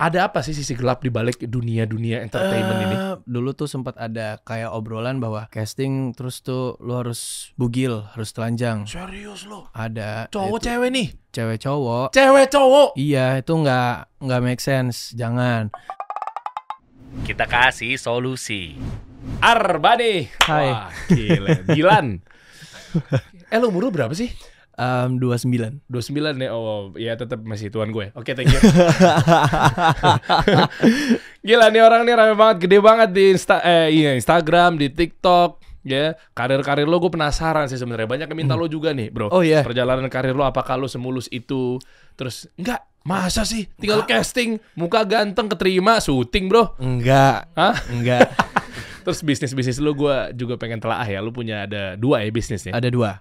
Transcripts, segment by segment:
Ada apa sih sisi gelap di balik dunia-dunia entertainment ini? Eh, Dulu tuh sempat ada kayak obrolan bahwa casting terus tuh lu harus bugil, harus telanjang. Serius lo? Ada Cowok itu, cewek nih? cewek cowok. Cewek cowok? Iya, itu nggak nggak make sense. Jangan. Kita kasih solusi. Arbade. Hai. Wah, gila. Dilan. eh lu umur lu berapa sih? Um, 29 29 ya. Oh, ya tetap masih tuan gue. Oke, thank you. Gila nih orang nih rame banget, gede banget di Insta eh iya, Instagram, di TikTok, ya. Karir-karir lo gue penasaran sih sebenarnya. Banyak yang minta lo juga nih, Bro. Oh, iya. Perjalanan karir lo apakah lo semulus itu? Terus enggak, masa sih tinggal casting, muka ganteng keterima, syuting, Bro. Enggak. Hah? Enggak. Terus bisnis-bisnis lo gue juga pengen telaah ya. Lo punya ada dua ya bisnisnya. Ada dua.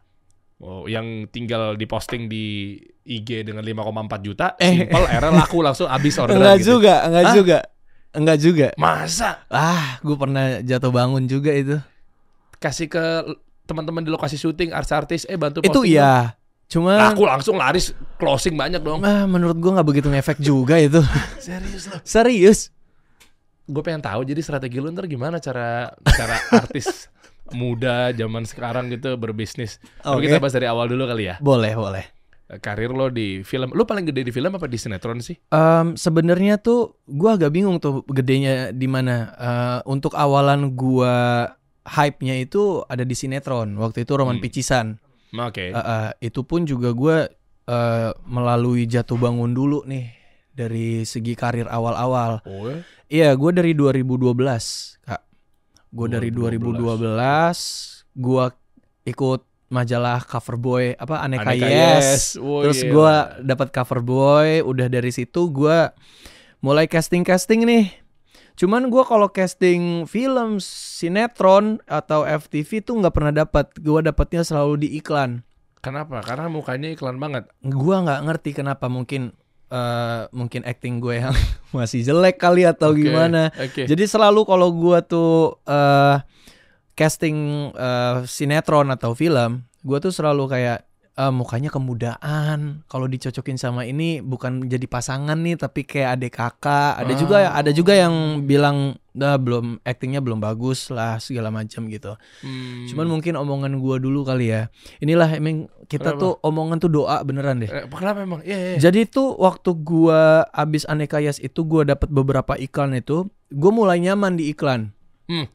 Oh, yang tinggal diposting di IG dengan 5,4 juta, Eh. simple, akhirnya laku langsung habis orderan Enggak gitu. juga, enggak Hah? juga. Enggak juga. Masa Ah, gue pernah jatuh bangun juga itu. kasih ke teman-teman di lokasi syuting artis-artis eh bantu Itu posting dong. iya. Cuma Laku langsung laris closing banyak dong. ah, menurut gue nggak begitu ngefek juga itu. Serius loh. Serius. Gue pengen tahu jadi strategi lu ntar gimana cara cara artis muda zaman sekarang gitu berbisnis. Tapi Oke. kita bahas dari awal dulu kali ya. Boleh, boleh. Karir lo di film. Lu paling gede di film apa di sinetron sih? Em, sebenarnya tuh gua agak bingung tuh gedenya di mana. Eh, untuk awalan gua hype-nya itu ada di sinetron. Waktu itu Roman Hmm. Picisan. Oke. Eh, eh, itu pun juga gua eh, melalui jatuh bangun dulu nih dari segi karir awal-awal. Oh, ya? Iya, gua dari 2012, Kak. Gua dari 2012. 2012 gua ikut majalah Cover Boy apa Aneka, Aneka Yes. Yes. Oh, Terus iya. gua dapat Cover Boy, udah dari situ gua mulai casting-casting nih. Cuman gua kalau casting film, sinetron atau FTV tuh nggak pernah dapat. Gua dapatnya selalu di iklan. Kenapa? Karena mukanya iklan banget. Gua nggak ngerti kenapa mungkin eh, mungkin acting gue yang masih jelek kali atau Oke, gimana. Oke. Jadi selalu kalau gua tuh eh casting eh, sinetron atau film, gua tuh selalu kayak eh, mukanya kemudaan. Kalau dicocokin sama ini bukan jadi pasangan nih, tapi kayak adik kakak. Ada juga ada juga yang bilang dah belum actingnya belum bagus lah segala macam gitu. Hmm. Cuman mungkin omongan gua dulu kali ya. Inilah emang kita Kenapa? tuh omongan tuh doa beneran deh. Eh, kenapa emang? Iya, iya. Jadi tuh waktu gua abis Aneka Yas itu gua dapat beberapa iklan itu, gua mulai nyaman di iklan. Hmm.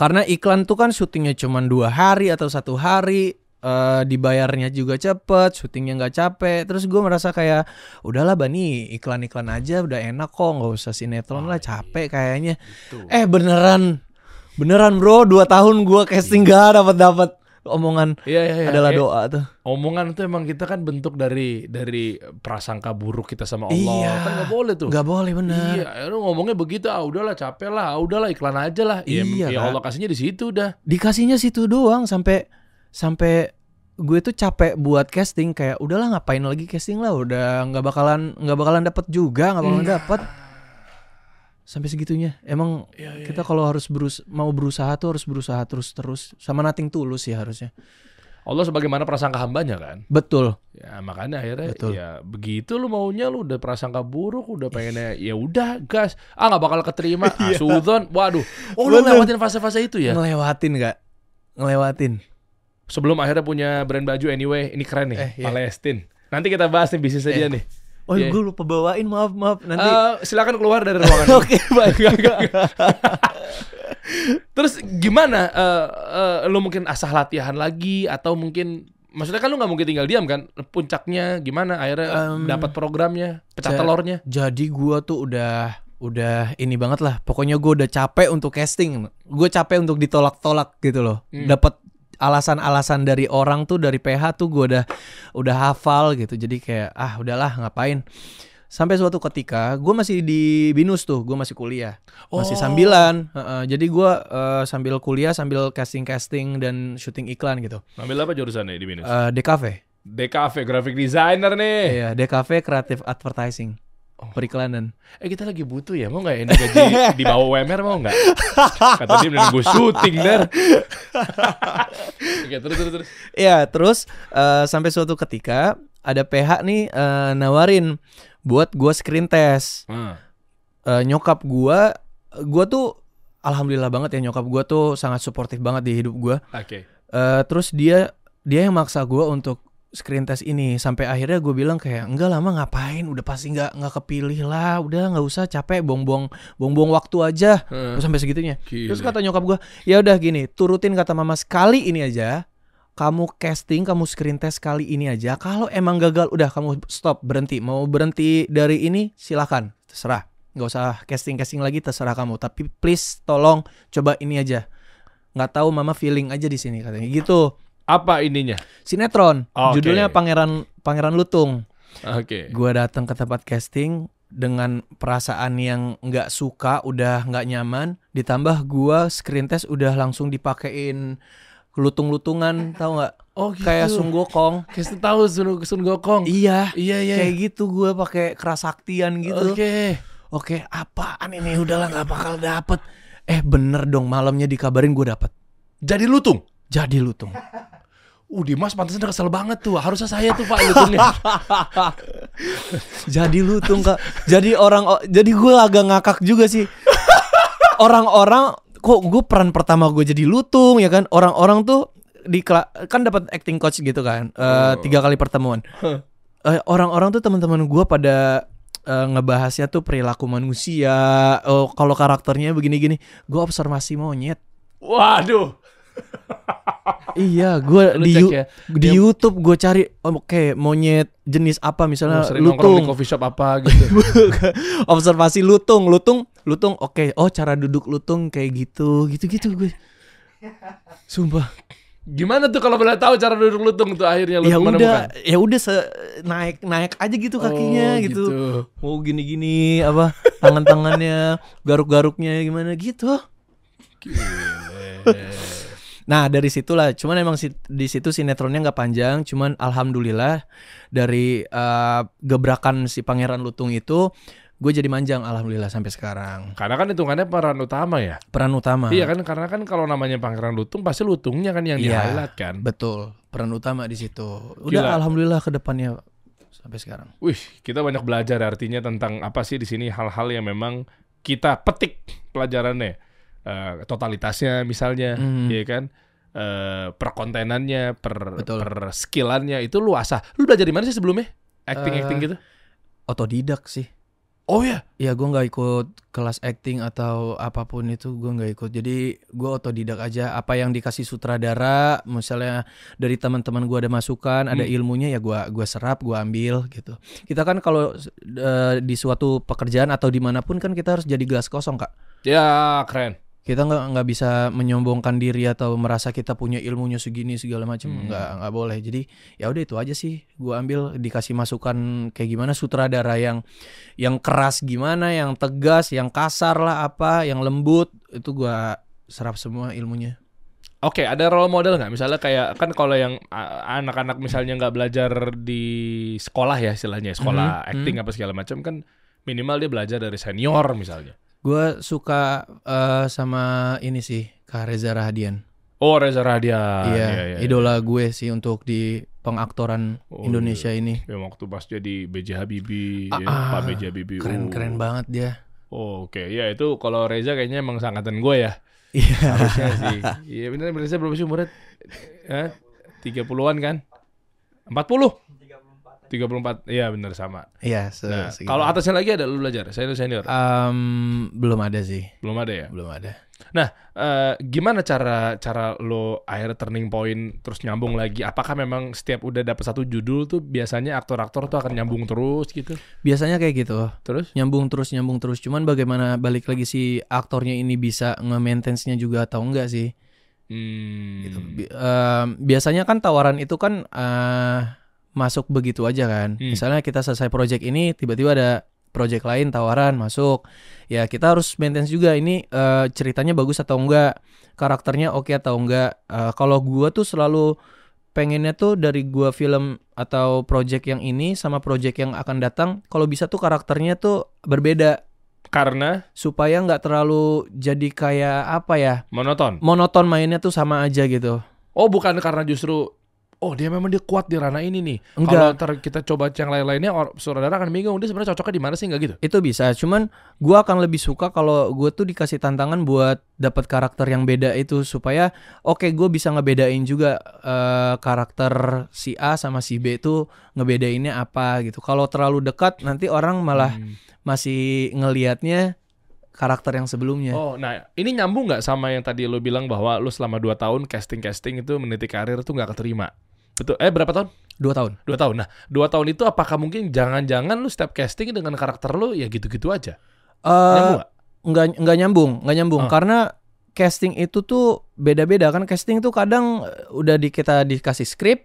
Karena iklan tuh kan syutingnya cuma dua hari atau satu hari, eh, dibayarnya juga cepet, syutingnya nggak capek. Terus gua merasa kayak udahlah bani iklan-iklan aja udah enak kok, nggak usah sinetron lah capek kayaknya. Tuh. Eh beneran, beneran bro, dua tahun gua casting gak dapat dapat omongan Iya, iya, iya. adalah Eh, doa tuh. Omongan itu emang kita kan bentuk dari dari prasangka buruk kita sama Allah. Iya. Kan nggak boleh tuh. Nggak boleh bener. Iya, lu ngomongnya begitu, ah udahlah capek lah, ah udahlah iklan aja lah. Ya, Iya, ya Kak. Allah kasihnya di situ udah. dikasihnya situ doang sampai sampai gue tuh capek buat casting kayak udahlah ngapain lagi casting lah udah nggak bakalan nggak bakalan dapet juga nggak bakalan dapet sampai segitunya emang Iya, iya, kita kalau harus berus mau berusaha tuh harus berusaha terus terus sama nating tulus ya harusnya Allah sebagaimana prasangka hambanya kan. betul Ya makanya akhirnya Betul. ya begitu lu maunya lu udah prasangka buruk, udah pengennya ya udah gas. Ah nggak bakal keterima. Ah, sudon. Waduh. Oh lu Bener. lewatin fase-fase itu ya. ngelewatin nggak ngelewatin Sebelum akhirnya punya brand baju anyway, ini keren nih, Eh, iya. Palestine. Nanti kita bahas nih bisnisnya dia nih. oh Iya. gue lupa bawain maaf maaf nanti Eh, silakan keluar dari ruangan. oke baik Terus gimana? Eh, eh, lu mungkin asah latihan lagi atau mungkin maksudnya kan lu nggak mungkin tinggal diam kan? Puncaknya gimana? Akhirnya Em, dapat programnya, pecah telurnya. Jadi gua tuh udah udah ini banget lah. Pokoknya gua udah capek untuk casting. Gue capek untuk ditolak-tolak gitu loh. Hmm. Dapat alasan-alasan dari orang tuh dari PH tuh gua udah udah hafal gitu. Jadi kayak ah udahlah ngapain. Sampai suatu ketika gue masih di binus tuh, gue masih kuliah, masih Oh. sambilan. Heeh, jadi gua eh, sambil kuliah sambil casting-casting dan syuting iklan gitu. Ngambil apa jurusannya di Binus? Eh DKV, DKV, graphic designer nih. iya DKV Creative Advertising, periklanan. Eh kita lagi butuh ya, mau nggak ini gaji di bawah UMR mau nggak? Kata dia mending gue syuting der. Oke terus terus terus. Iya, terus eh, sampai suatu ketika ada PH nih eh, nawarin buat gua screen test. Ah. eh, nyokap gua gua tuh alhamdulillah banget ya nyokap gua tuh sangat suportif banget di hidup gua. Oke. Eh, terus dia dia yang maksa gua untuk screen test ini. Sampai akhirnya gue bilang kayak enggak lama ngapain? Udah pasti nggak nggak kepilih lah. Udah nggak usah capek bong-bong bong-bong waktu aja. Terus sampai segitunya. Gile. terus kata nyokap gua ya udah gini turutin kata mama sekali ini aja. Kamu casting kamu screen test kali ini aja. Kalau emang gagal udah kamu stop berhenti. Mau berhenti dari ini silakan. Terserah. Nggak usah casting casting lagi terserah kamu. Tapi please tolong coba ini aja. Nggak tahu mama feeling aja di sini katanya. Gitu Apa ininya? sinetron Oke. judulnya pangeran pangeran lutung Oke. gua datang ke tempat casting dengan perasaan yang nggak suka udah nggak nyaman ditambah gua screen test udah langsung dipakein lutung-lutungan tahu nggak Oh gitu. kayak Sun Gokong Kayak tahu Sun, Sun Gokong. iya Iya iya. kayak gitu gua pakai kerasaktian gitu Oke. oke apaan ini udahlah nggak bakal dapet eh bener dong malamnya dikabarin gua dapet Jadi lutung. Jadi lutung Uh, Dimas pantasnya udah kesel banget tuh. Harusnya saya tuh Pak lutungnya. jadi lutung kak jadi orang jadi gue agak ngakak juga sih orang-orang kok gue peran pertama gue jadi lutung ya kan orang-orang tuh di kan dapat acting coach gitu kan eh, Oh. tiga kali pertemuan. Eh, orang-orang tuh teman-teman gue pada eh, ngebahasnya tuh perilaku manusia oh kalau karakternya begini-gini gue observasi monyet Waduh. Iya gue di ya. di YouTube gue cari oh, oke monyet jenis apa misalnya Sering nongkrong di lutung coffee shop apa gitu. observasi lutung lutung lutung oke oh cara duduk lutung kayak gitu gitu gitu gue sumpah Gimana tuh kalau boleh tahu cara duduk lutung tuh akhirnya lu ya udah ya udah naik naik aja gitu kakinya Oh, gitu. mau gini gini apa tangan tangannya garuk garuknya gimana gitu Gile. Nah dari situlah cuman emang si- di situ sinetronnya nggak panjang cuman alhamdulillah dari eh, gebrakan si pangeran lutung itu gue jadi manjang alhamdulillah sampai sekarang Karena kan hitungannya peran utama ya. peran utama Iya kan karena kan kalau namanya Pangeran Lutung pasti lutungnya kan yang di Iya. highlight kan. Betul, peran utama di situ. Udah Gila. alhamdulillah ke depannya sampai sekarang. Wih, kita banyak belajar artinya tentang apa sih di sini hal-hal yang memang kita petik pelajarannya. Eh, totalitasnya misalnya, Hmm. iya kan? Eh, perkontenannya, per Betul. per skillannya itu lu asah. Lu belajar di mana sih sebelumnya? Acting-acting Eh, gitu? Otodidak sih. Oh ya. Ya gue nggak ikut kelas acting atau apa pun itu gue nggak ikut. Jadi gue otodidak aja. Apa yang dikasih sutradara, misalnya dari teman-teman gue ada masukan, ada Hmm. ilmunya ya gue gua serap, gue ambil gitu. Kita kan kalau eh, di suatu pekerjaan atau di mana pun kan kita harus jadi gelas kosong kak. Ya, keren. Kita nggak nggak bisa menyombongkan diri atau merasa kita punya ilmunya segini segala macam. Hmm. nggak nggak boleh. Jadi ya udah itu aja sih. Gua ambil dikasih masukan kayak gimana sutradara yang yang keras gimana yang tegas yang kasar lah apa yang lembut. Itu gua serap semua ilmunya. Oke, ada role model nggak? Misalnya kayak kan kalau yang anak-anak misalnya nggak belajar di sekolah ya istilahnya, sekolah Mhm, acting apa segala macam kan minimal dia belajar dari senior misalnya. Gua suka eh, sama ini sih Kak Reza Rahadian Oh, Reza Radian. iya, iya, iya. idola gue sih untuk di pengaktoran Oh, Indonesia ini Ya waktu pas jadi BJ Habibie, Ah, ya, ah, Pak BJ Habibie. keren oh. keren banget dia Oh, oke. Ya itu kalau Reza kayaknya emang sangkatan gue ya. iya Harusnya sih. Iya bener Reza berapa sih umurnya? Eh, 30-an kan? 40? 34. Iya bener sama. iya se- Nah, kalau atasnya lagi ada lu belajar, senior senior. Em, belum ada sih, Belum ada ya? belum ada. Eh, gimana cara cara lo akhirnya turning point terus nyambung lagi? Apakah memang setiap udah dapet satu judul tuh biasanya aktor-aktor tuh akan nyambung terus gitu? Biasanya kayak gitu, Terus? nyambung terus nyambung terus. Cuman bagaimana balik lagi si aktornya ini bisa nge-maintainnya juga atau enggak sih? Hmm. Gitu. Bi- em, biasanya kan tawaran itu kan eh, masuk begitu aja kan. Hmm. Misalnya kita selesai project ini, tiba-tiba ada project lain tawaran masuk. Ya kita harus maintenance juga ini eh, ceritanya bagus atau enggak, karakternya oke atau enggak. Eh, kalau gua tuh selalu pengennya tuh dari gua film atau project yang ini sama project yang akan datang, kalau bisa tuh karakternya tuh berbeda Karena supaya nggak terlalu jadi kayak apa ya monoton. monoton mainnya tuh sama aja gitu. Oh bukan karena justru oh dia memang dia kuat di ranah ini nih. Enggak. Kalau ntar kita coba yang lain-lainnya, saudara akan bingung dia sebenarnya cocoknya di mana sih nggak gitu? Itu bisa, cuman gua akan lebih suka kalau gue tuh dikasih tantangan buat dapat karakter yang beda itu supaya oke gue bisa ngebedain juga eh, karakter si A sama si B itu ngebedainnya apa gitu. Kalau terlalu dekat nanti orang malah Hmm. masih ngelihatnya karakter yang sebelumnya. Oh, nah ini nyambung nggak sama yang tadi lo bilang bahwa lo selama 2 tahun casting-casting itu meniti karir tuh nggak keterima. Betul. Eh berapa tahun? Dua tahun. Dua tahun. Nah, dua tahun itu apakah mungkin jangan-jangan lu step casting dengan karakter lu ya gitu-gitu aja? Eh, Nyambung nggak? nggak nyambung nggak nyambung Ah. karena casting itu tuh beda-beda kan casting tuh kadang eh, udah di kita dikasih skrip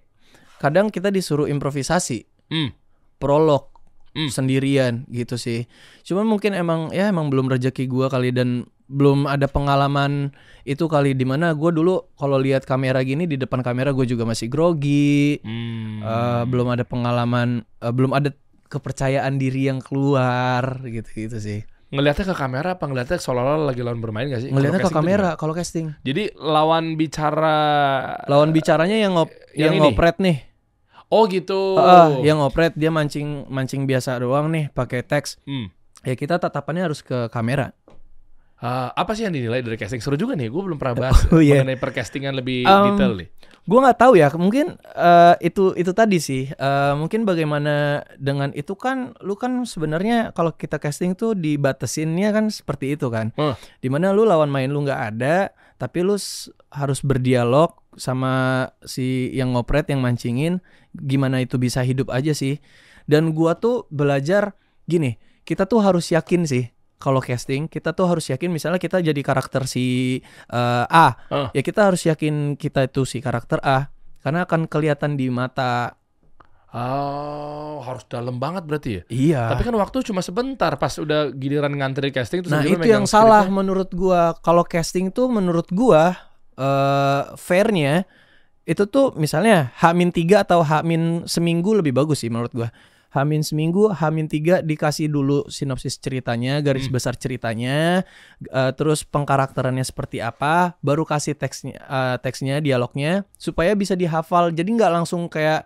kadang kita disuruh improvisasi Hmm. prolog Hmm. sendirian gitu sih cuman mungkin emang ya emang belum rezeki gua kali dan belum ada pengalaman itu kali di mana gua dulu kalau lihat kamera gini di depan kamera gue juga masih grogi Hmm. Eh, belum ada pengalaman eh, belum ada kepercayaan diri yang keluar gitu gitu sih Ngeliatnya ke kamera apa ngeliatnya seolah-olah lagi lawan bermain gak sih? ngelihatnya ke kamera kalau casting? Jadi lawan bicara lawan bicaranya yang ngop yang yang, ini? ngopret nih Oh gitu. Heeh, yang ngopret dia mancing mancing biasa doang nih pakai teks Hmm. ya kita tatapannya harus ke kamera Ah, apa sih yang dinilai dari casting? Seru juga nih, gue belum pernah bahas Oh, iya. mengenai percastingan lebih Um, detail nih. Gue nggak tahu ya, mungkin eh, itu itu tadi sih. Eh, mungkin bagaimana dengan itu kan, lu kan sebenarnya kalau kita casting tuh dibatasinnya kan seperti itu kan. Huh. Di mana lu lawan main lu nggak ada, tapi lu harus berdialog sama si yang ngopret yang mancingin. Gimana itu bisa hidup aja sih. Dan gua tuh belajar gini, kita tuh harus yakin sih. Kalau casting, kita tuh harus yakin misalnya kita jadi karakter si eh, A, Ah. ya kita harus yakin kita itu si karakter A karena akan kelihatan di mata. Oh, harus dalam banget berarti ya. Iya. Tapi kan waktu cuma sebentar pas udah giliran ngantri casting terus nah itu yang salah menurut gua. Kalau casting tuh menurut gua eh fairnya itu tuh misalnya H-3 atau H- seminggu lebih bagus sih menurut gua. H- seminggu, H-3 dikasih dulu sinopsis ceritanya, garis Hmm. besar ceritanya, eh, terus pengkarakterannya seperti apa, baru kasih teksnya, eh, teksnya, dialognya, supaya bisa dihafal. Jadi nggak langsung kayak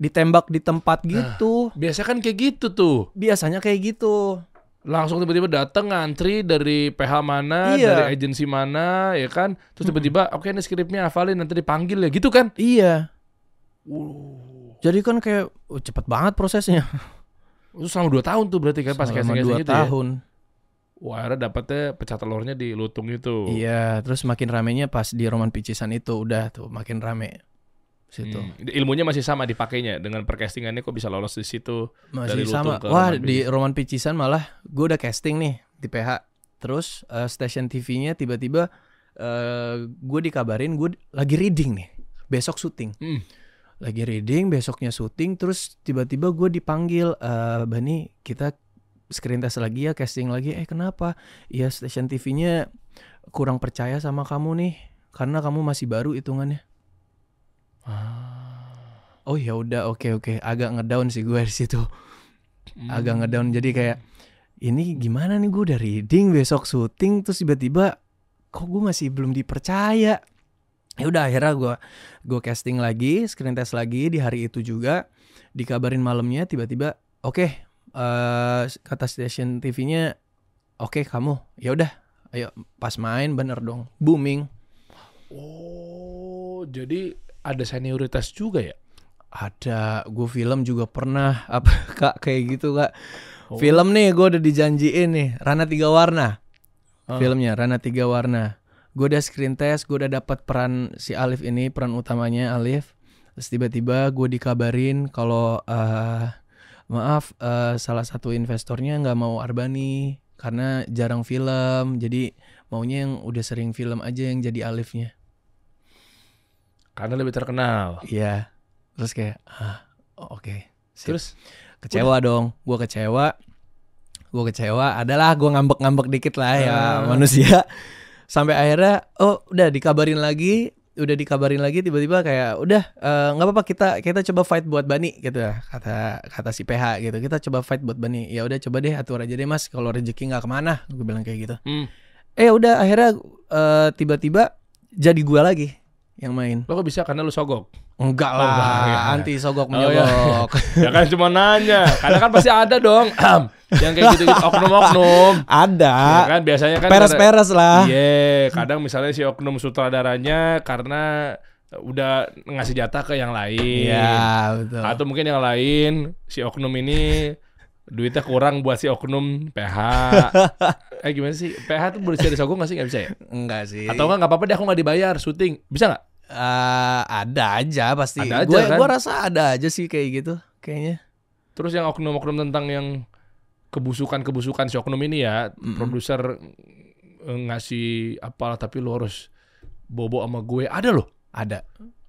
ditembak di tempat gitu. Biasa kan kayak gitu tuh. Biasanya kayak gitu. Langsung tiba-tiba datang ngantri dari PH mana, Iya. dari agensi mana, ya kan? Terus tiba-tiba oke ini skripnya hafalin nanti dipanggil ya gitu kan? Iya. Uh. Jadi kan kayak oh, cepet banget prosesnya. Itu selama 2 tahun tuh berarti kan pas Selama casting-casting dua itu ya. tahun. Wah, akhirnya dapetnya pecah telurnya di lutung itu. Iya, terus makin ramenya pas di Roman Picisan itu udah tuh makin rame. Situ. Hmm. Ilmunya masih sama dipakainya dengan percastingannya kok bisa lolos di situ. Dari Masih Lutung sama. ke Wah, Roman di Roman Picisan malah gue udah casting nih di PH. Terus eh, stasiun TV-nya tiba-tiba eh gue dikabarin gue lagi reading nih. Besok syuting. Hmm. Lagi reading, besoknya syuting terus tiba-tiba gue dipanggil eh Bani, kita screen test lagi ya, casting lagi. Eh, kenapa? Iya, stasiun TV-nya kurang percaya sama kamu nih karena kamu masih baru hitungannya. Ah. Oh ya udah oke oke. Agak ngedown sih gue di situ. Hmm. agak ngedown. Jadi kayak ini gimana nih gue udah reading besok syuting terus tiba-tiba kok gue masih belum dipercaya? Ya udah akhirnya gue gue casting lagi screen test lagi di hari itu juga. Dikabarin malamnya tiba-tiba oke eh, kata station TV-nya oke kamu. Ya udah ayo pas main bener dong. Booming. Oh, jadi ada senioritas juga ya? ada. Gue film juga pernah. Apa kak? Kayak gitu kak. Oh. film nih gue udah dijanjiin nih. Rana tiga warna. Ah. filmnya Rana tiga warna. Gue udah screen test gue udah dapat peran si Alif ini peran utamanya Alif. Terus tiba-tiba gue dikabarin kalau eh, maaf eh, salah satu investornya nggak mau Arbani karena jarang film. Jadi maunya yang udah sering film aja yang jadi Alifnya Karena lebih terkenal. iya. Terus kayak ah oke Sip. Terus? Kecewa dong. Gue kecewa. Gue kecewa. Adalah gue ngambek-ngambek dikit lah ya Ah. manusia. Sampai akhirnya oh udah dikabarin lagi udah dikabarin lagi tiba-tiba kayak udah eh, nggak apa-apa kita kita coba fight buat Bani gitu ya kata kata si PH gitu. Kita coba fight buat Bani. Ya udah coba deh atur aja deh mas. Kalau rezeki nggak ke mana gue bilang kayak gitu. Hmm, eh udah akhirnya eh, tiba-tiba jadi gue lagi yang main. Lo kok bisa karena lu sogok? Enggak Oh, lah, enggak, ya. anti sogok Oh, iya. menyogok. ya kan cuma nanya. Karena kan pasti ada dong. yang kayak gitu, -gitu oknum-oknum. Ada. Ya kan biasanya kan Peres-peres lah. Iya, kadang misalnya si oknum sutradaranya karena udah ngasih jatah ke yang lain. Iya, betul. Atau mungkin yang lain si oknum ini duitnya kurang buat si oknum PH. eh gimana sih? PH tuh boleh bisa disogok nggak sih? Nggak bisa ya? Enggak sih. Atau enggak nggak apa-apa deh aku nggak dibayar syuting. Bisa nggak? Eh, ada aja pasti. Ada aja, gue kan? gua rasa ada aja sih kayak gitu kayaknya. Terus yang oknum-oknum tentang yang kebusukan-kebusukan si oknum ini ya, Mm-mm. produser eh, ngasih apalah tapi lu harus bobo sama gue. Ada loh. Ada.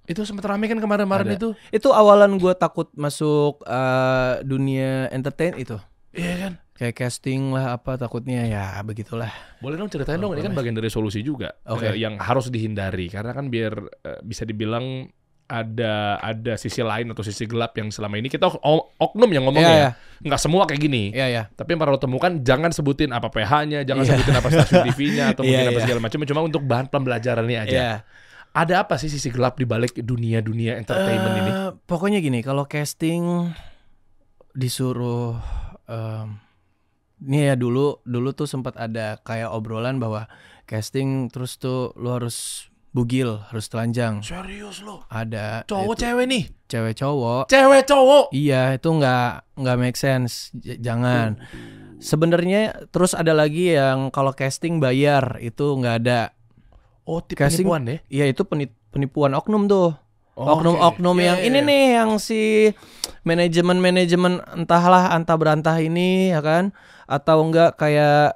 Itu sempat rame kan kemarin-kemarin itu. Itu awalan gue takut masuk eh, dunia entertain itu. Iya kan? Kayak casting lah apa takutnya ya begitulah. Boleh dong ceritain dong, ini kan bagian dari solusi juga Oke. eh, yang harus dihindari karena kan biar eh, bisa dibilang ada ada sisi lain atau sisi gelap yang selama ini kita ok- oknum yang ngomongnya Iya, ya. nggak semua kayak gini. Iya ya. Tapi yang perlu temukan jangan sebutin apa PH-nya, jangan Iya. sebutin apa stasiun TV-nya atau mungkin Iya, apa iya. segala macam, cuma untuk bahan pembelajarannya aja. Iya. Ada apa sih sisi gelap di balik dunia-dunia entertainment ini? Eh, Pokoknya gini, kalau casting disuruh em, ini ya dulu dulu tuh sempat ada kayak obrolan bahwa casting terus tuh lu harus bugil, harus telanjang. Serius lo? Ada Cowok itu, cewek nih? cewek cowok. Cewek cowok? Iya, itu nggak nggak make sense. J- jangan. Sebenarnya terus ada lagi yang kalau casting bayar itu nggak ada. Oh, tipe Casting- penipuan deh. Iya, itu peni- penipuan oknum tuh. Oh, Oknum-oknum oke. yang Iya, ini iya. nih yang si manajemen-manajemen entahlah antah berantah ini ya kan atau enggak kayak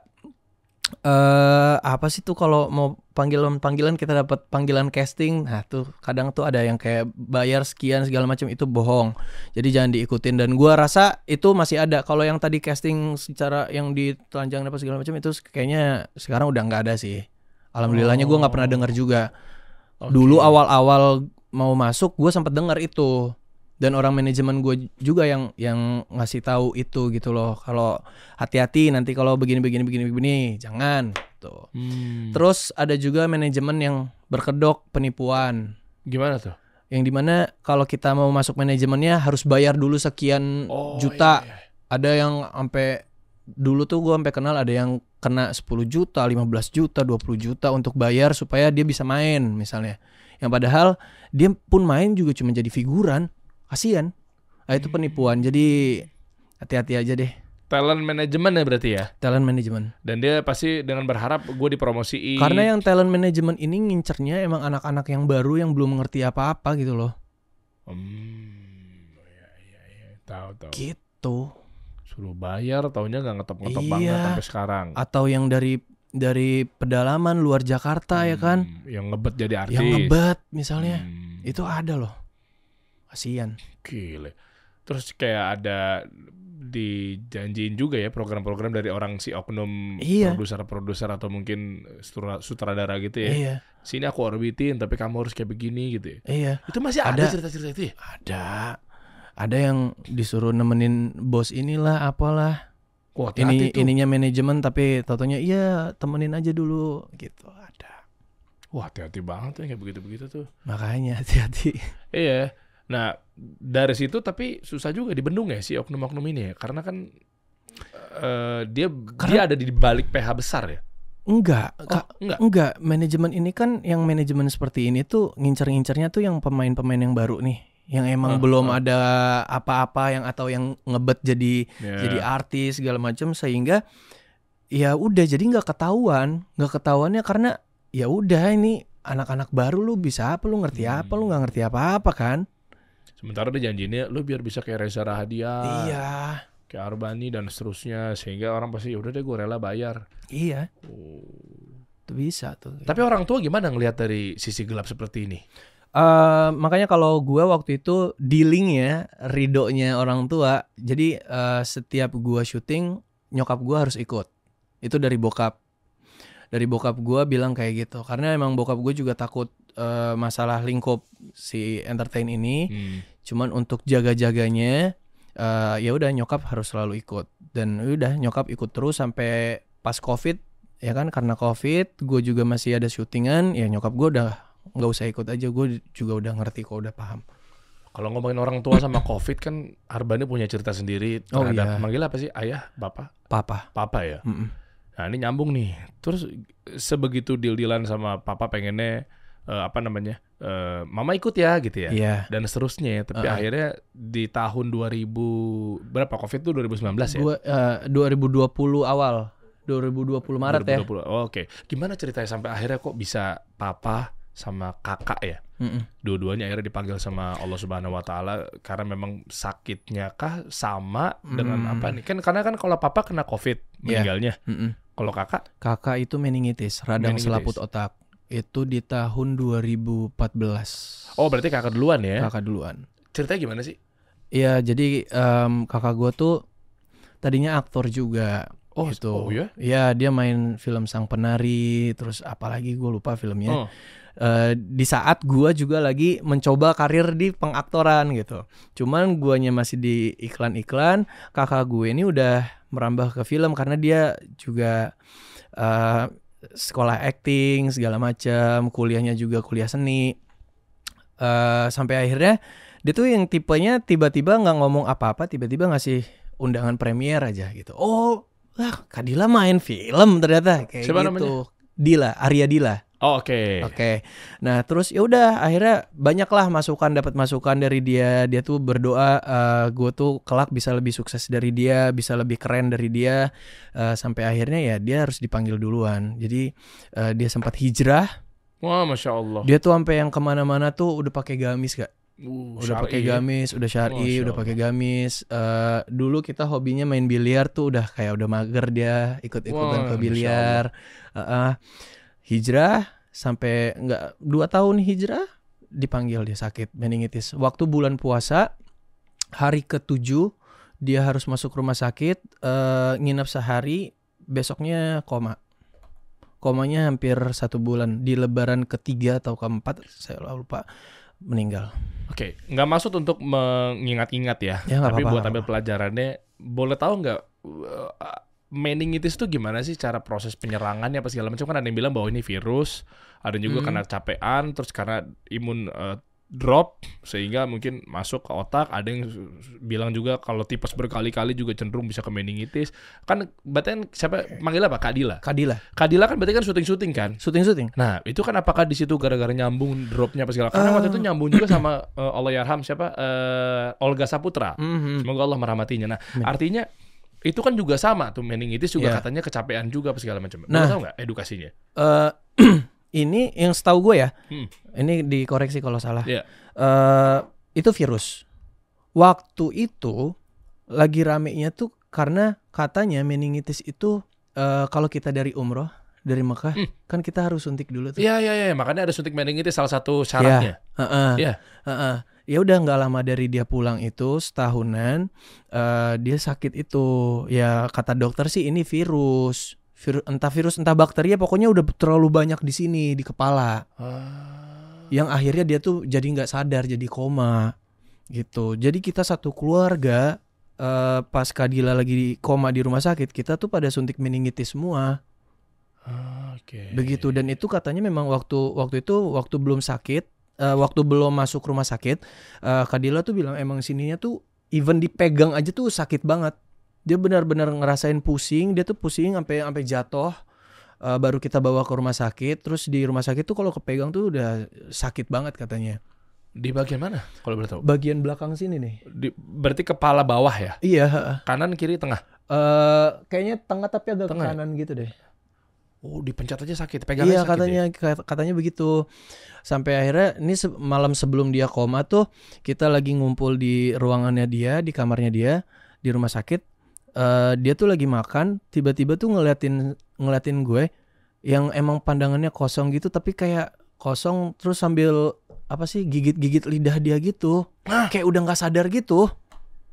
eh apa sih tuh kalau mau panggilan-panggilan kita dapat panggilan casting nah tuh kadang tuh ada yang kayak bayar sekian segala macam itu bohong jadi jangan diikutin dan gua rasa itu masih ada kalau yang tadi casting secara yang di telanjang apa segala macam itu kayaknya sekarang udah nggak ada sih alhamdulillahnya gua nggak pernah dengar juga Oke. dulu awal-awal mau masuk gue sempat dengar itu dan orang manajemen gue juga yang yang ngasih tahu itu gitu loh kalau hati-hati nanti kalau begini begini begini begini jangan gitu Hmm. terus ada juga manajemen yang berkedok penipuan Gimana tuh? yang di mana kalau kita mau masuk manajemennya harus bayar dulu sekian Oh, juta iya, iya. ada yang sampai dulu tuh gue sampai kenal ada yang kena 10 juta, 15 juta, 20 juta untuk bayar supaya dia bisa main misalnya. Yang padahal dia pun main juga cuma jadi figuran. Kasihan. Nah, itu penipuan. Jadi hati-hati aja deh Talent management ya berarti ya. talent management. Dan dia pasti dengan berharap gue dipromosiin. Karena yang talent management ini ngincernya emang anak-anak yang baru yang belum ngerti apa-apa gitu loh. Hmm, iya iya iya. Tahu tahu. Gitu. Suruh bayar, taunya nggak ngetop-ngetop Iya. banget sampai sekarang. Atau yang dari dari pedalaman luar Jakarta ya kan, Hmm, Yang ngebet jadi artis. yang ngebet misalnya. Hmm, Itu ada loh. Kasihan. Gile. Terus kayak ada dijanjiin juga ya program-program dari orang si oknum Iya. produser-produser atau mungkin sutra- sutradara gitu ya. Iya, Sini aku orbitin tapi kamu harus kayak begini gitu ya. iya. Itu masih ada, Ada. cerita-cerita itu ya? Ada. Ada yang disuruh nemenin bos inilah apalah. Wah, Ini tuh. ininya manajemen tapi totonya iya temenin aja dulu gitu. Ada. Wah, hati-hati banget tuh yang kayak begitu-begitu tuh. Makanya hati-hati. Iya. Nah, dari situ tapi susah juga dibendung ya si oknum-oknum ini ya. Karena kan eh, dia dia ada di balik PH besar ya. Enggak, Oh, Kak. enggak. Enggak, manajemen ini kan yang manajemen seperti ini tuh ngincer-ngincernya tuh yang pemain-pemain yang baru nih, yang emang Ah, belum ah. ada apa-apa yang atau yang ngebet jadi Ya. jadi artis segala macam sehingga ya udah jadi nggak ketahuan, nggak ketahuannya karena ya udah ini anak-anak baru lu bisa apa lu ngerti apa lu nggak ngerti apa-apa kan? Sementara dia janjinya lu biar bisa kayak Reza Rahadian, Iya, kayak Arbani dan seterusnya sehingga orang pasti "Ya udah deh gue rela bayar. iya, Oh. itu bisa tuh. Tapi orang tua gimana ngelihat dari sisi gelap seperti ini? Eh, makanya kalau gua waktu itu dealingnya ridonya orang tua. Jadi eh, setiap gua syuting nyokap gua harus ikut. Itu dari bokap. Dari bokap gua bilang kayak gitu. Karena emang bokap gue juga takut eh, masalah lingkup si entertain ini. Hmm. cuman untuk jaga-jaganya eh, ya udah nyokap harus selalu ikut. Dan udah nyokap ikut terus sampai pas covid ya kan? Karena covid gue juga masih ada syutingan ya nyokap gue udah nggak usah ikut aja gue juga udah ngerti kok udah paham Kalau ngomongin orang tua sama COVID kan Arbani punya cerita sendiri Oh, terhadap iya. manggil apa sih? Ayah, bapak, papa papa ya. Mm-mm. Nah ini nyambung nih. Terus sebegitu deal-dealan sama papa pengennya eh, apa namanya? eh, mama ikut ya gitu ya. iya Dan seterusnya. Tapi Uh-uh. akhirnya di tahun 2000 berapa COVID itu 2019 ya? Gua, eh, 2020 awal 2020 Maret ya 2020. Oh, Oke. Gimana ceritanya sampai akhirnya kok bisa papa sama kakak ya? Mm-mm. Dua-duanya akhirnya dipanggil sama Allah Subhanahu wa taala karena memang sakitnya kah sama dengan Hmm. apa nih? Kan karena kan kalau papa kena Covid Iya. meninggalnya. Mm-mm. Kalau kakak kakak itu meningitis radang Meningitis. selaput otak itu di tahun 2014 Oh, berarti kakak duluan ya. kakak duluan Ceritanya gimana sih? Iya jadi em, kakak gue tuh tadinya aktor juga Oh, gitu. oh ya? Iya dia main film Sang Penari, terus apalagi gue lupa filmnya. Oh. Eh, di saat gua juga lagi mencoba karir di pengaktoran gitu. Cuman guanya masih di iklan-iklan, kakak gue ini udah merambah ke film karena dia juga eh, sekolah acting segala macam, kuliahnya juga kuliah seni. Eh, sampai akhirnya dia tuh yang tipenya tiba-tiba nggak ngomong apa-apa, tiba-tiba ngasih undangan premier aja gitu. Oh, lah Kadila main film ternyata kayak Siapa gitu. namanya? Dila, Arya Dila. Oh, Oke. Oke. Nah, terus ya udah akhirnya banyaklah masukan dapat masukan dari dia. Dia tuh berdoa gue tuh kelak bisa lebih sukses dari dia, bisa lebih keren dari dia. Eh, sampai akhirnya ya dia harus dipanggil duluan. Jadi eh, dia sempat hijrah. Wah, masya Allah. Dia tuh sampai yang ke mana-mana tuh udah pakai gamis gak? Uh, Udah pakai gamis, udah syari, udah pakai gamis. Eh, dulu kita hobinya main biliar tuh udah kayak udah mager dia ikut-ikutan ke biliar. Eh, eh, hijrah sampai nggak dua tahun hijrah dipanggil dia sakit meningitis. Waktu bulan puasa hari ketujuh dia harus masuk rumah sakit, eh, nginep sehari, besoknya koma. Komanya hampir satu bulan di Lebaran ketiga atau keempat saya lupa meninggal. Oke, nggak maksud untuk mengingat-ingat ya. Ya, Tapi apa-apa, buat nggak ambil pelajarannya, boleh tahu nggak uh, meningitis itu gimana sih cara proses penyerangannya apa segala macam kan ada yang bilang bahwa ini virus, ada yang juga Hmm. karena capean, terus karena imun uh, drop sehingga mungkin masuk ke otak. Ada yang bilang juga kalau tipes berkali-kali juga cenderung bisa ke meningitis. Kan berarti kan siapa manggil apa? Kadila. Kadila, Kadila kan berarti kan syuting-syuting kan? syuting-syuting. Nah, itu kan apakah di situ gara-gara nyambung dropnya apa segala? Karena waktu itu nyambung juga sama eh, Allah Yarham siapa? Eh, Olga Saputra. Mhm. Semoga Allah merahmatinya. Nah, Amin. artinya itu kan juga sama tuh meningitis juga Iya. katanya kecapean juga apa segala macam. Nah. Tahu nggak edukasinya? Eh, ini yang setahu gue ya, Hmm. ini dikoreksi kalau salah. Iya. Eh, itu virus. Waktu itu lagi ramenya tuh karena katanya meningitis itu eh, kalau kita dari umroh dari Mekah Hmm. kan kita harus suntik dulu tuh. Iya, iya, iya. Makanya ada suntik meningitis salah satu syaratnya. Heeh. Iya. Heeh. Ya udah nggak lama dari dia pulang itu setahunan eh, dia sakit itu ya kata dokter sih ini virus virus entah virus entah bakteri ya pokoknya udah terlalu banyak di sini di kepala Ah. yang akhirnya dia tuh jadi nggak sadar jadi koma gitu jadi kita satu keluarga eh, pas Kadila lagi di koma di rumah sakit kita tuh pada suntik meningitis semua Ah, Oke. begitu dan itu katanya memang waktu waktu itu waktu belum sakit eh, waktu belum masuk rumah sakit eh, Kadila tuh bilang emang sininya tuh even dipegang aja tuh sakit banget dia benar-benar ngerasain pusing dia tuh pusing sampai sampai jatuh Eh, baru kita bawa ke rumah sakit terus di rumah sakit tuh kalau kepegang tuh udah sakit banget katanya Di bagian mana? Kalau boleh tahu. bagian belakang sini nih Di, berarti kepala bawah ya? iya. Kanan, kiri, tengah. Eh, kayaknya tengah tapi agak Tengah ya? kanan gitu deh Oh, dipencet aja sakit. Pegangnya iya sakit ya? katanya kat- katanya begitu sampai akhirnya ini se- malam sebelum dia koma tuh kita lagi ngumpul di ruangannya dia di kamarnya dia di rumah sakit Eh dia tuh lagi makan tiba-tiba tuh ngeliatin ngeliatin gue yang emang pandangannya kosong gitu tapi kayak kosong terus sambil apa sih gigit-gigit lidah dia gitu Hah? kayak udah nggak sadar gitu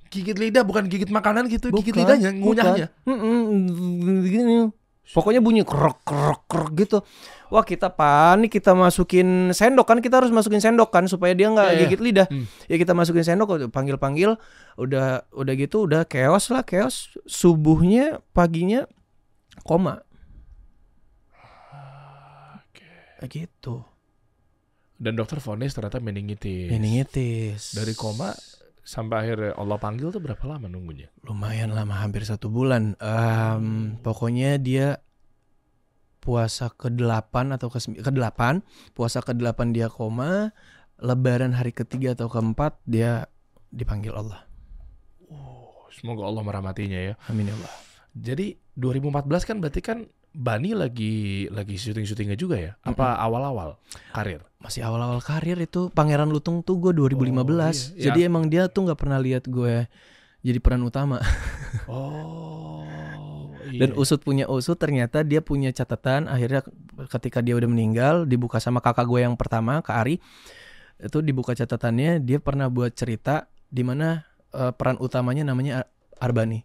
Gigit lidah bukan gigit makanan gitu, gigit Bukan, lidahnya, ngunyahnya. Mm-mm, gini. Pokoknya bunyi krok krok krok gitu. Wah kita panik kita masukin sendok kan kita harus masukin sendok kan supaya dia nggak Iya, iya. gigit lidah. Hmm. Ya kita masukin sendok panggil panggil udah udah gitu udah chaos lah chaos subuhnya paginya koma. Kayak gitu. Dan dokter vonis ternyata meningitis. meningitis. Dari koma sampai akhirnya Allah panggil tuh berapa lama nunggunya? lumayan lama hampir satu bulan. Em, pokoknya dia puasa ke delapan atau ke ke delapan, puasa ke delapan dia koma, lebaran hari ketiga atau keempat dia dipanggil Allah. Semoga Allah merahmatinya ya. Amin ya Allah. Jadi 2014 kan berarti kan Bani lagi lagi syuting-syutingnya juga ya? Apa awal-awal karir? Masih awal-awal karir itu Pangeran Lutung tuh gue 2015. Oh, iya. Jadi emang dia tuh nggak pernah lihat gue jadi peran utama. Oh. Dan iya. usut punya usut ternyata dia punya catatan akhirnya ketika dia udah meninggal dibuka sama kakak gue yang pertama Kak Ari itu dibuka catatannya dia pernah buat cerita di mana eh, peran utamanya namanya Ar- Arbani.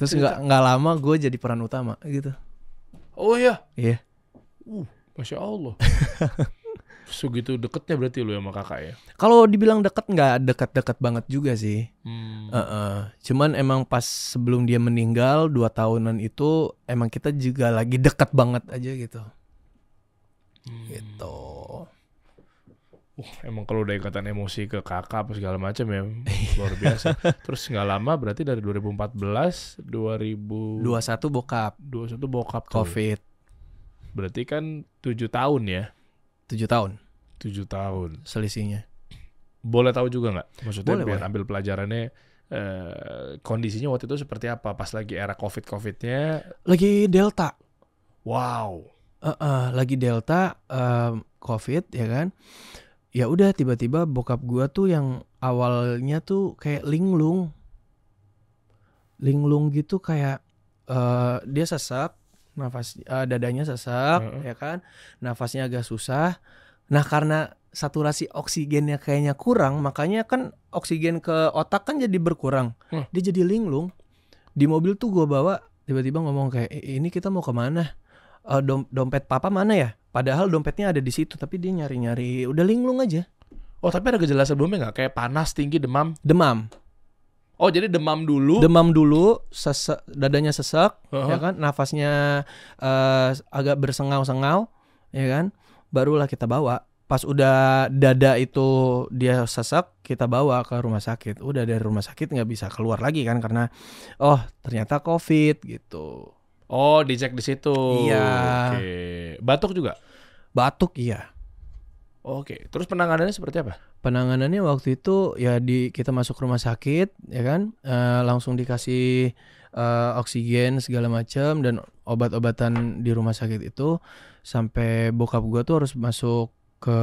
Terus nggak nggak lama gue jadi peran utama gitu. Oh iya. Iya. Uh, Masya Allah. Segitu deketnya berarti lu sama kakak ya? Kalau dibilang deket nggak deket-deket banget juga sih. Hmm. Heeh. Cuman emang pas sebelum dia meninggal dua tahunan itu emang kita juga lagi deket banget aja gitu. Hmm. Gitu. Uh, emang kalau udah ikatan emosi ke kakak apa segala macam ya luar biasa. Terus nggak lama berarti dari 2014, 2021 Dua satu bokap bokap tuh. COVID Berarti kan tujuh tahun ya, tujuh tahun tujuh tahun. selisihnya. Boleh tahu juga nggak? Maksudnya Boleh, biar boleh. ambil pelajarannya eh, kondisinya waktu itu seperti apa? Pas lagi era covid covidnya, Lagi Delta. wow. Heeh, lagi Delta em, COVID ya kan. Ya udah tiba-tiba bokap gua tuh yang awalnya tuh kayak linglung. Linglung gitu kayak eh dia sesak, nafas eh, dadanya sesak Heeh. ya kan. Nafasnya agak susah. Nah, karena saturasi oksigennya kayaknya kurang, makanya kan oksigen ke otak kan jadi berkurang. Hmm. Dia jadi linglung. Di mobil tuh gua bawa tiba-tiba ngomong kayak "Eh, ini kita mau ke mana? Eh, dom- dompet papa mana ya? Padahal dompetnya ada di situ, tapi dia nyari-nyari, udah linglung aja. Oh tapi ada gejala sebelumnya nggak? Kayak panas, tinggi, demam? Demam, Oh jadi demam dulu? demam dulu, sesek, dadanya sesak, Heeh. ya kan? Nafasnya eh, agak bersengau-sengau, ya kan? Barulah kita bawa. Pas udah dada itu dia sesak, kita bawa ke rumah sakit. Udah dari rumah sakit nggak bisa keluar lagi kan karena oh ternyata covid gitu. Oh dicek di situ. Iya. Oke. Batuk juga? Batuk iya. Oke. Terus penanganannya seperti apa? penanganannya waktu itu ya di kita masuk rumah sakit ya kan Eh, langsung dikasih eh, oksigen segala macam dan obat-obatan di rumah sakit itu sampai bokap gua tuh harus masuk ke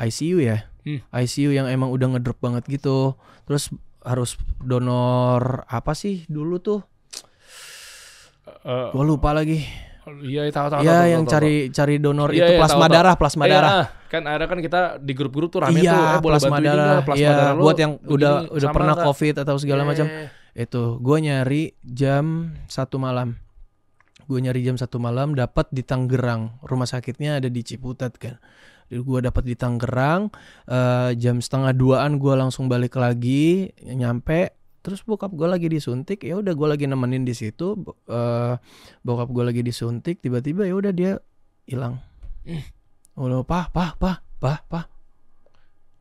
ICU ya Hmm. ICU yang emang udah ngedrop banget gitu terus harus donor apa sih dulu tuh Eh, gua lupa lagi Iya tahu tahu. ya tahu, yang tahu, cari cari donor Iya, itu iya, plasma tahu, tahu. darah plasma tahu. darah Iya, kan ada kan kita di grup-grup tuh rame iya tuh. Eh, plasma darah nggak? Plasma iya darah lu buat yang udah udah pernah nggak? covid atau segala macam Eh, itu gue nyari jam satu malam gue nyari jam satu malam dapat di Tangerang rumah sakitnya ada di Ciputat kan gue dapat di Tangerang eh, jam setengah duaan gue langsung balik lagi nyampe terus bokap gue lagi disuntik ya udah gue lagi nemenin di situ eh, bokap gue lagi disuntik tiba-tiba ya udah dia hilang. Udah pah pah pah pah pah.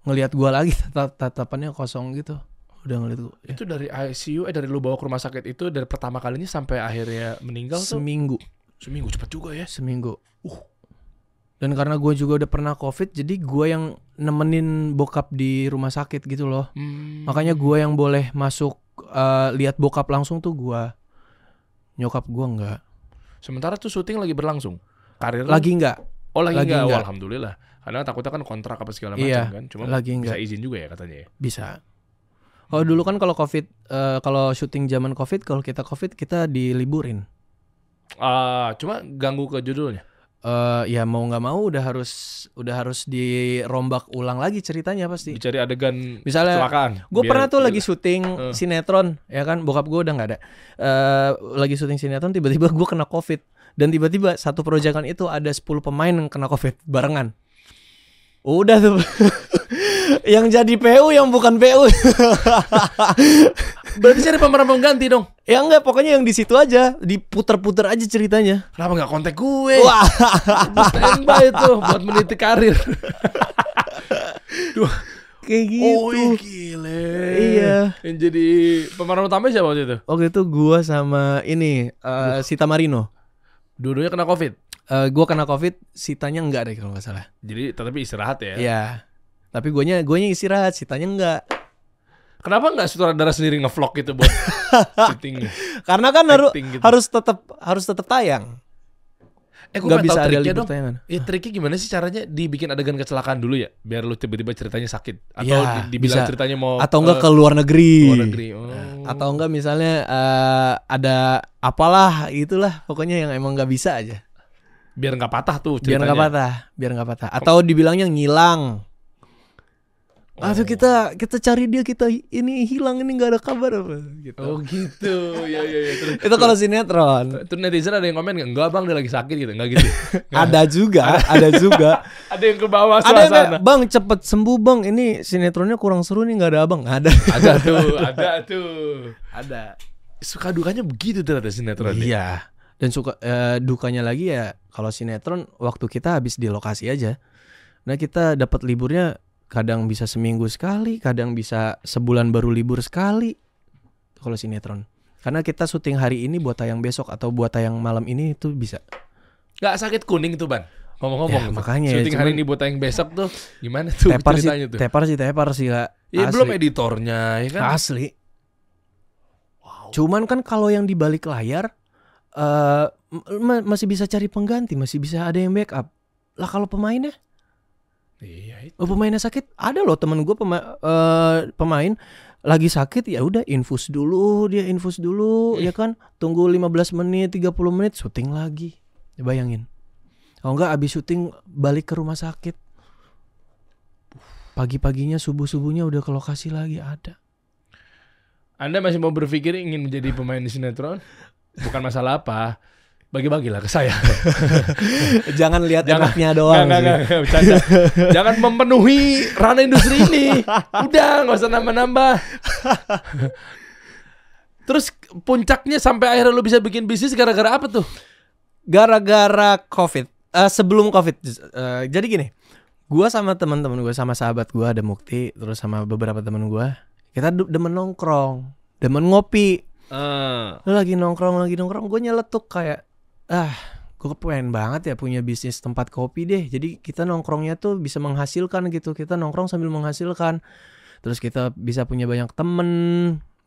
Ngelihat gue lagi tat- tatapannya kosong gitu. Udah ngeliat gue Itu dari ICU eh dari lu bawa ke rumah sakit itu dari pertama kalinya sampai akhirnya meninggal tuh? Seminggu. Seminggu cepet juga ya. seminggu. Uh. Dan karena gue juga udah pernah covid, jadi gue yang nemenin bokap di rumah sakit gitu loh. Hmm. Makanya gue yang boleh masuk eh, lihat bokap langsung tuh gue. Nyokap gue nggak. Sementara tuh syuting lagi berlangsung. Karir Lagi nggak. Oh lagi, lagi enggak? nggak. Oh, alhamdulillah. Karena takutnya kan kontrak apa segala macam Iya, kan. Cuma lagi bisa nggak. izin juga ya katanya ya. Bisa. Kalau dulu kan kalau covid, eh, kalau syuting zaman covid, kalau kita covid kita diliburin. Ah, cuma ganggu ke judulnya. Eh ya mau nggak mau udah harus udah harus dirombak ulang lagi ceritanya pasti. Dicari adegan Misalnya kecelakaan. Gue pernah tuh lagi syuting Eh. sinetron, ya kan, bokap gue udah nggak ada. Eh lagi syuting sinetron, tiba-tiba gue kena covid dan tiba-tiba satu proyekan itu ada 10 pemain yang kena covid barengan. Udah tuh, yang jadi PU yang bukan PU. Berarti cari pemeran pengganti dong. ya enggak, pokoknya yang di situ aja, diputer-puter aja ceritanya. Kenapa nggak kontak gue? Wah. Standby itu buat meniti karir. Duh. Kayak gitu. Oh iya, gile. Iya. Yang jadi pemeran utama siapa waktu itu? Waktu itu gua sama ini eh, Sita Marino. Dua-duanya kena covid. Eh gua kena Covid, Sitanya enggak deh kalau nggak salah. Jadi tetapi istirahat ya. Iya. Tapi guanya guanya istirahat, Sitanya enggak. Kenapa nggak sutradara sendiri ngevlog gitu buat syuting? Karena kan harus Acting gitu. harus tetap harus tetap tayang. Eh, gue Nggak bisa ada libur dong. tayangan. Ya triknya gimana sih caranya dibikin adegan kecelakaan dulu ya, biar lu tiba-tiba ceritanya sakit atau di- dibilang bisa. ceritanya mau Atau enggak eh, ke luar negeri. luar negeri. Oh. Atau enggak misalnya eh, ada apalah itulah pokoknya yang emang nggak bisa aja. biar nggak patah tuh Biar ceritanya. nggak patah, biar nggak patah. Atau dibilangnya ngilang. Atau kita kita cari dia kita ini hilang ini nggak ada kabar apa gitu. Oh gitu. ya ya ya. Terus, Itu kalau sinetron. Terus netizen ada yang komen nggak? Enggak bang dia lagi sakit gitu. Enggak gitu. ada juga, ada juga. ada yang ke bawah ada yang suasana. bang cepet sembuh bang. Ini sinetronnya kurang seru nih nggak ada abang. Ada. ada tuh, ada tuh. ada. Suka dukanya begitu ternyata sinetron. ya. Iya. Dan suka eh, dukanya lagi ya kalau sinetron waktu kita habis di lokasi aja. Nah kita dapat liburnya kadang bisa seminggu sekali, kadang bisa sebulan baru libur sekali. Kalau sinetron. Karena kita syuting hari ini buat tayang besok atau buat tayang malam ini itu bisa. Nggak sakit kuning tuh ban. Ngomong-ngomong Ya, makanya ya, syuting hari cuman- ini buat tayang besok tuh gimana tuh Tepar sih, ceritanya tuh? tepar sih, tepar sih kak. Ya Asli. belum editornya ya kan. Asli. Cuman kan kalau yang di balik layar eh ma- masih bisa cari pengganti, masih bisa ada yang backup. Lah kalau pemainnya Iya itu. Oh, pemainnya sakit? Ada loh temen gue pema eh, pemain lagi sakit ya udah infus dulu dia infus dulu Hmm. ya kan tunggu 15 menit 30 menit syuting lagi Ya, bayangin kalau enggak abis syuting balik ke rumah sakit pagi-paginya subuh-subuhnya udah ke lokasi lagi ada Anda masih mau berpikir ingin menjadi pemain di sinetron? Bukan masalah apa. Bagi-bagilah ke saya. jangan lihat Jangan. enaknya doang sih. nggak, nggak, bercanda. Jangan memenuhi ranah industri ini. Udah, nggak usah nambah-nambah. Terus puncaknya sampai akhirnya lu bisa bikin bisnis gara-gara apa tuh? gara-gara covid Eh, sebelum covid eh, jadi gini gua sama teman-teman gue sama sahabat gua ada Mukti terus sama beberapa teman gua kita demen nongkrong demen ngopi Ah, Lu lagi nongkrong lagi nongkrong gue nyeletuk kayak ah gue pengen banget ya punya bisnis tempat kopi deh jadi kita nongkrongnya tuh bisa menghasilkan gitu kita nongkrong sambil menghasilkan terus kita bisa punya banyak temen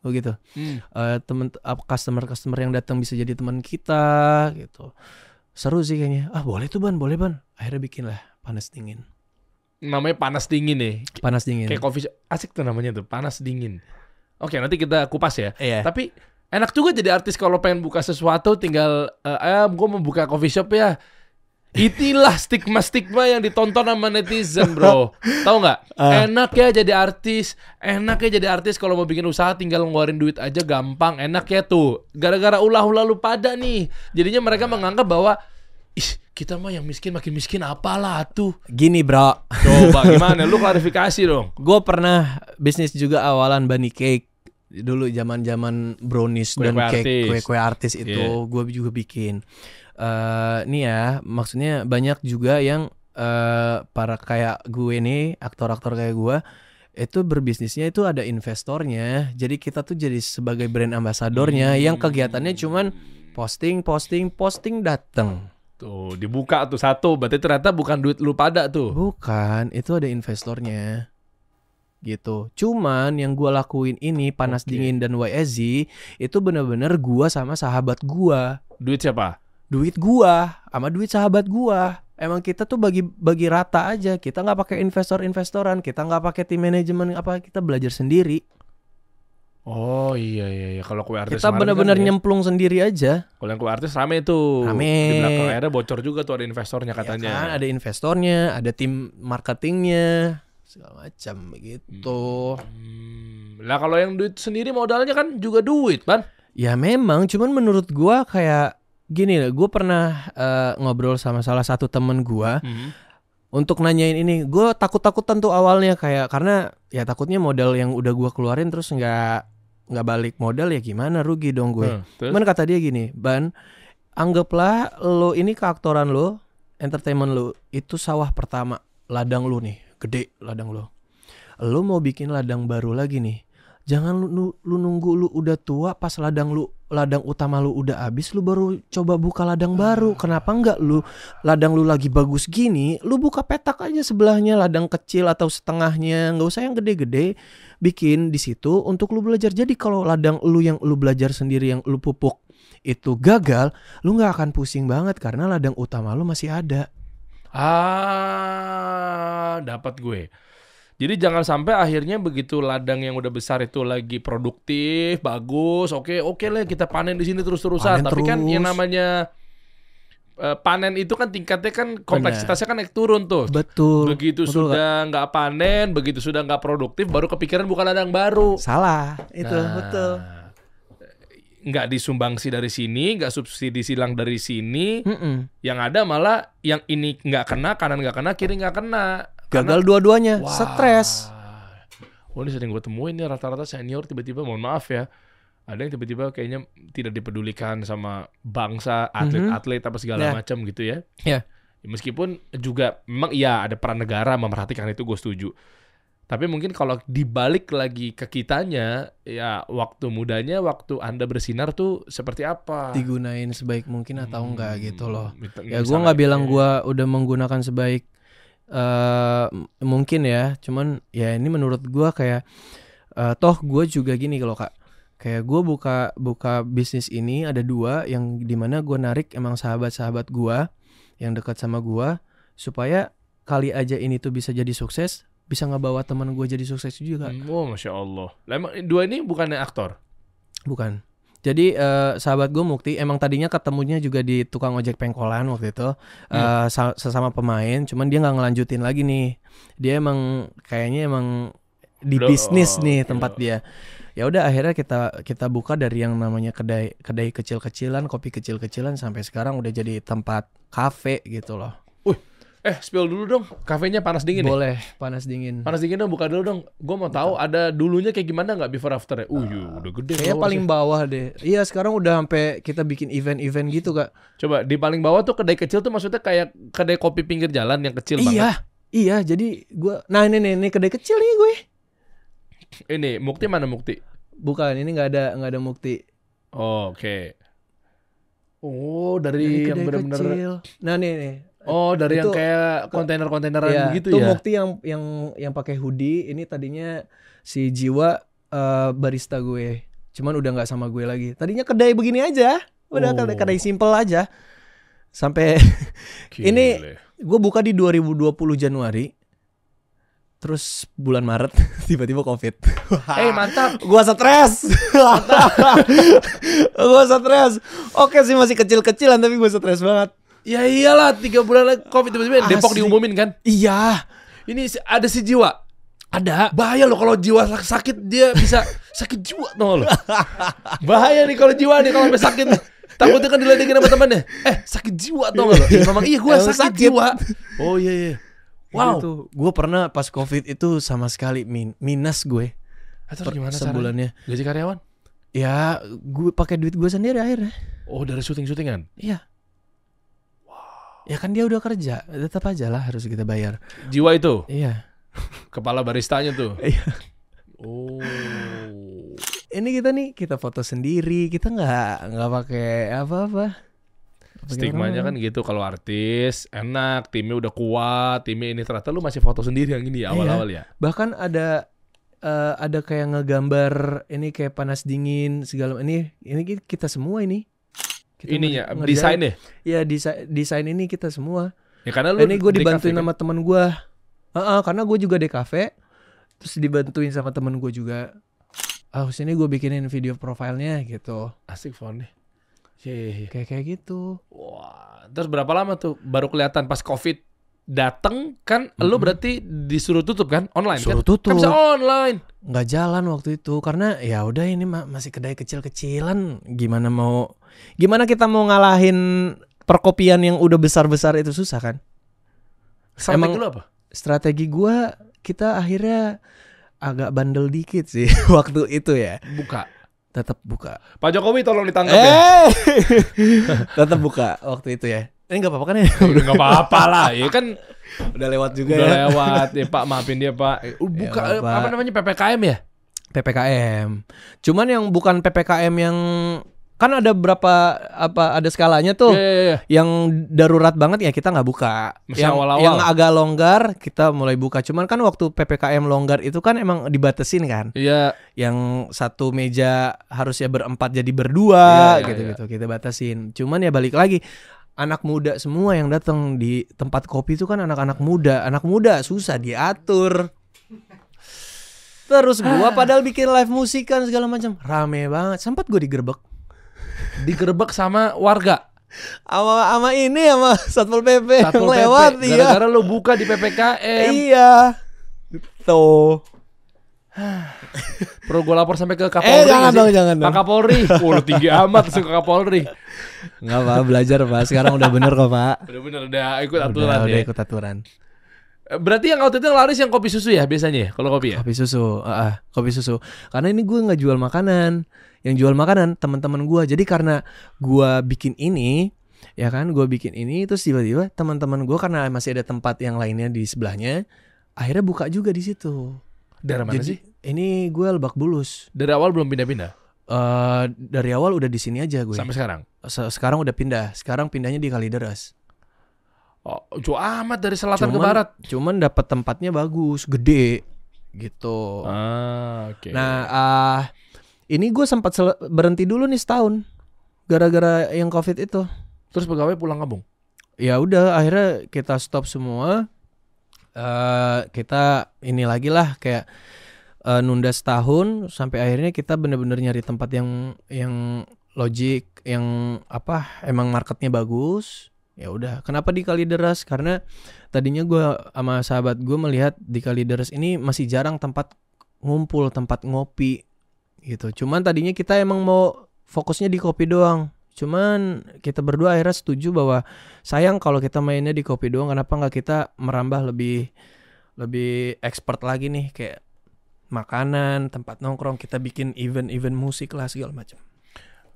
begitu hmm. Eh temen customer customer yang datang bisa jadi teman kita gitu seru sih kayaknya ah boleh tuh ban boleh ban akhirnya bikin lah panas dingin Namanya panas dingin nih. panas dingin Kayak coffee. Asik tuh namanya tuh, panas dingin. Oke, nanti kita kupas ya. iya Tapi enak juga jadi artis kalau pengen buka sesuatu tinggal eh eh, gue mau buka coffee shop ya. Itilah stigma-stigma yang ditonton sama netizen, bro. Tahu nggak? Ah. Enak ya jadi artis. Enak ya jadi artis kalau mau bikin usaha tinggal ngeluarin duit aja gampang. Enak ya tuh. Gara-gara ulah-ulah lu pada nih. Jadinya mereka menganggap bahwa ih kita mah yang miskin makin miskin apalah tuh. gini bro Coba gimana? Lu klarifikasi dong. gue pernah bisnis juga awalan bunny cake dulu zaman zaman brownies dan Kue-kue cake artis. kue kue artis itu Iya. gue juga bikin eh nih ya maksudnya banyak juga yang eh para kayak gue nih aktor-aktor kayak gue itu berbisnisnya itu ada investornya jadi kita tuh jadi sebagai brand ambasadornya yang kegiatannya cuman posting posting posting dateng Tuh, dibuka tuh satu. Berarti ternyata bukan duit lu pada tuh. Bukan, itu ada investornya. Gitu. Cuman yang gua lakuin ini panas Oke. dingin dan YSZ itu bener-bener gua sama sahabat gua. Duit siapa? Duit gua sama duit sahabat gua. Emang kita tuh bagi bagi rata aja. Kita nggak pakai investor-investoran, kita nggak pakai tim manajemen apa, kita belajar sendiri. Oh iya iya iya kalau kue artis Kita bener-bener kan ya, nyemplung sendiri aja. kalau yang kue artis rame tuh. Rame. Di belakang akhirnya bocor juga tuh ada investornya Ya katanya. kan, ada investornya, ada tim marketingnya, segala macam begitu. Hmm, Lah kalau yang duit sendiri modalnya kan juga duit, Ban. Ya memang, cuman menurut gua kayak gini lah. Gue pernah eh, ngobrol sama salah satu temen gua. untuk nanyain ini gue takut takutan tuh awalnya kayak karena ya takutnya modal yang udah gue keluarin terus nggak nggak balik modal ya gimana rugi dong gue Hmm, terus? Cuman kata dia gini, Ban, anggaplah lo ini keaktoran lo, entertainment lo, itu sawah pertama, ladang lu nih, gede ladang lo. Lo mau bikin ladang baru lagi nih. Jangan lu, lu, nunggu lu udah tua pas ladang lu ladang utama lu udah habis lu baru coba buka ladang baru. Kenapa enggak lu ladang lu lagi bagus gini, lu buka petak aja sebelahnya ladang kecil atau setengahnya, nggak usah yang gede-gede. Bikin di situ untuk lu belajar. Jadi kalau ladang lu yang lu belajar sendiri yang lu pupuk itu gagal, lu nggak akan pusing banget karena ladang utama lu masih ada. Ah, dapat gue. Jadi jangan sampai akhirnya begitu ladang yang udah besar itu lagi produktif, bagus, oke oke lah kita panen di sini terus-terusan. Tapi kan yang terus. namanya eh, panen itu kan tingkatnya kan kompleksitasnya kan naik turun tuh. Betul. Begitu Betul, sudah nggak panen, begitu sudah nggak produktif, baru kepikiran buka ladang baru. Salah. Itu Nah, betul. Nggak disumbangsi dari sini, nggak subsidi silang dari sini. Mm-mm. Yang ada malah yang ini nggak kena, kanan nggak kena, kiri nggak kena. Karena- Gagal dua-duanya, Wah. stres. Oh ini sering gue temuin nih rata-rata senior tiba-tiba mohon maaf ya. Ada yang tiba-tiba kayaknya tidak dipedulikan sama bangsa, atlet-atlet apa segala Ya. macam gitu ya. Ya. Ya, Meskipun juga memang iya ada peran negara memperhatikan itu gue setuju. Tapi mungkin kalau dibalik lagi ke kitanya, ya waktu mudanya, waktu anda bersinar tuh seperti apa? Digunain sebaik mungkin atau enggak gitu loh. Ya gua nggak bilang gua udah menggunakan sebaik m- mungkin ya, cuman ya ini menurut gua kayak eh, toh gue juga gini kalau kak, kayak gue buka buka bisnis ini ada dua yang di mana gua narik emang sahabat-sahabat gua yang dekat sama gua supaya kali aja ini tuh bisa jadi sukses, bisa ngebawa teman gue jadi sukses juga. Hmm, Oh masya Allah. Lah, emang dua ini bukannya aktor? Bukan. Jadi eh, sahabat gue Mukti emang tadinya ketemunya juga di tukang ojek pengkolan waktu itu eh, sa- sesama pemain, cuman dia nggak ngelanjutin lagi nih. Dia emang kayaknya emang di Udah, bisnis oh, nih oke. tempat dia. Ya udah akhirnya kita kita buka dari yang namanya kedai kedai kecil-kecilan, kopi kecil-kecilan sampai sekarang udah jadi tempat kafe gitu loh. Eh spill dulu dong, kafenya panas dingin ya? Boleh panas dingin. Panas dingin dong, buka dulu dong. Gue mau tahu ada dulunya kayak gimana nggak before after ya? Uh, yuk, udah gede. Kayaknya paling bawah deh. Iya sekarang udah sampai kita bikin event-event gitu kak. Coba di paling bawah tuh kedai kecil tuh maksudnya kayak kedai kopi pinggir jalan yang kecil banget. Iya, iya. Jadi gua, nah ini nih, ini kedai kecil nih gue. Ini Mukti mana Mukti? Bukan, ini nggak ada nggak ada mukti. Oh, Oke. Oh, Ini dari yang kedai benar-benar. kecil. Nah nih nih. Oh, dari yang Itu- kayak kontainer-kontaineran Iya, gitu tuh ya. mukti yang yang yang pakai hoodie. Ini tadinya si jiwa eh, barista gue. Cuman udah nggak sama gue lagi. Tadinya kedai begini aja. Udah Oh. kedai, kedai simple aja. Sampai ini gue buka di 2020 Januari. Terus bulan Maret tiba-tiba Covid. Eh mantap. gua stres. gua stres. Oke sih masih kecil-kecilan tapi gua stres banget. Ya iyalah tiga bulan lagi covid tiba-tiba Depok diumumin kan. Iya, Ini ada si jiwa. ada. Bahaya loh kalau jiwa sak- sakit dia bisa sakit jiwa tau lo. Bahaya nih kalau jiwa nih kalau sampai sakit. Takutnya kan diledekin sama temannya. Eh sakit jiwa tau gak lo? Iya memang iya gue sakit, sakit. jiwa. Oh iya iya. Wow. Gitu. Gue pernah pas covid itu sama sekali min minus gue per gimana caranya? sebulannya. Gaji karyawan? Ya, gue pakai duit gue sendiri akhirnya. Oh dari syuting-syutingan? Iya. Ya kan dia udah kerja, tetap aja lah harus kita bayar. Jiwa itu? Iya. Kepala baristanya tuh? Iya. Oh. Ini kita nih kita foto sendiri, kita nggak nggak pakai apa-apa. Stigmanya kan gitu kalau artis enak, timnya udah kuat, timnya ini ternyata lu masih foto sendiri yang ini ya, awal-awal ya. bahkan ada eh, ada kayak ngegambar ini kayak panas dingin segala ini ini ki- kita semua ini Ininya desain deh. ya desain desain ini kita semua. Ya karena lu ini gue di dibantuin kan? sama temen gue Heeh, karena gue juga di kafe terus dibantuin sama temen gue juga. Ah sini gue bikinin video profilnya gitu. Asik phone nih. Iya, kayak kayak gitu. Wah, terus berapa lama tuh baru kelihatan pas Covid dateng? Kan lu berarti disuruh tutup kan? Online suruh kan? tutup. Kan bisa online. nggak jalan waktu itu karena ya udah ini ma- masih kedai kecil-kecilan. Gimana mau gimana kita mau ngalahin perkopian yang udah besar-besar itu susah kan Strategi Emang- lu apa? Strategi gua kita akhirnya agak bandel dikit sih waktu itu ya. Buka. Tetap buka. Pak Jokowi tolong ditangkap ya. Eh, tetap buka waktu itu ya. Ini nggak apa-apa kan ya? Enggak apa-apa lah, ya kan Udah lewat juga udah ya. lewat ya Pak, maafin dia Pak. Eh, Buka Ya, eh, apa namanya PPKM ya? PPKM. Cuman yang bukan PPKM yang kan ada berapa apa ada skalanya tuh. Iya, iya, iya. Yang darurat banget ya kita nggak buka. Yang, awal-awal. yang agak longgar kita mulai buka. Cuman kan waktu PPKM longgar itu kan emang dibatesin kan. Iya, Yang satu meja harusnya berempat jadi Iya, berdua iya, gitu-gitu kita batasin. Cuman ya balik lagi anak muda semua yang datang di tempat kopi itu kan anak-anak muda. Anak muda susah diatur. Terus gua padahal bikin live musik kan segala macam. Rame banget. Sempat gue digerebek. Digerebek sama warga. Sama sama ini sama Satpol PP yang Satpol PP, lewat iya. gara-gara lu buka di PPKM. Iya. Tuh. Perlu gue lapor sampai ke Kapolri. Eh jangan nggak dong, jangan Pak dong. Kapolri. Oh, lu tinggi amat langsung ke Kapolri. Enggak apa belajar Pak. Sekarang udah bener kok Pak. Udah ikut Udah, aturan udah ya. ikut aturan. Eh, Berarti yang yang laris yang kopi susu ya biasanya ya? Kalau kopi ya? Kopi susu, ah, ah, kopi susu. Karena ini gue nggak jual makanan. Yang jual makanan teman-teman gue. Jadi karena gue bikin ini, ya kan, gue bikin ini, terus tiba-tiba teman-teman gue karena masih ada tempat yang lainnya di sebelahnya, akhirnya buka juga di situ. Dari mana Jadi sih? ini gue Lebak Bulus. Dari awal belum pindah-pindah Eh dari awal udah di sini aja gue. sampai sekarang. Se- Sekarang udah pindah. Sekarang pindahnya di Kalideres. Oh, jauh amat dari selatan ke Cuman- barat. Cuman dapat tempatnya bagus, gede, gitu. Ah, oke. Nah, ah ini gue sempat berhenti dulu nih setahun gara-gara yang covid itu. terus pegawai pulang kampung. Ya udah, akhirnya kita stop semua. eh kita ini lagi lah kayak eh, nunda setahun sampai akhirnya kita bener-bener nyari tempat yang yang logik, yang apa emang marketnya bagus. Ya udah, kenapa di Kalideres? Karena tadinya gue sama sahabat gue melihat di Kalideres ini masih jarang tempat ngumpul, tempat ngopi gitu. Cuman tadinya kita emang mau fokusnya di kopi doang. Cuman kita berdua akhirnya setuju bahwa sayang kalau kita mainnya di kopi doang. Kenapa nggak kita merambah lebih lebih expert lagi nih kayak makanan, tempat nongkrong. Kita bikin event-event musik lah segala macam.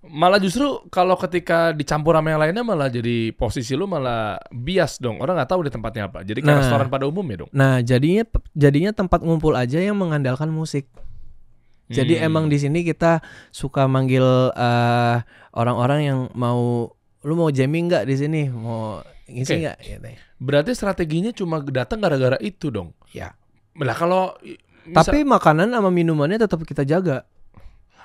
Malah justru kalau ketika dicampur sama yang lainnya malah jadi posisi lu malah bias dong. Orang nggak tahu di tempatnya apa. Jadi kayak Nah. restoran pada umum ya dong. Nah jadinya jadinya tempat ngumpul aja yang mengandalkan musik. Jadi Hmm. emang di sini kita suka manggil eh, orang-orang yang mau lu mau jamming nggak di sini mau ngisi nggak gitu ya. Berarti strateginya cuma datang gara-gara itu dong. Ya. Lah kalau misal- Tapi makanan sama minumannya tetap kita jaga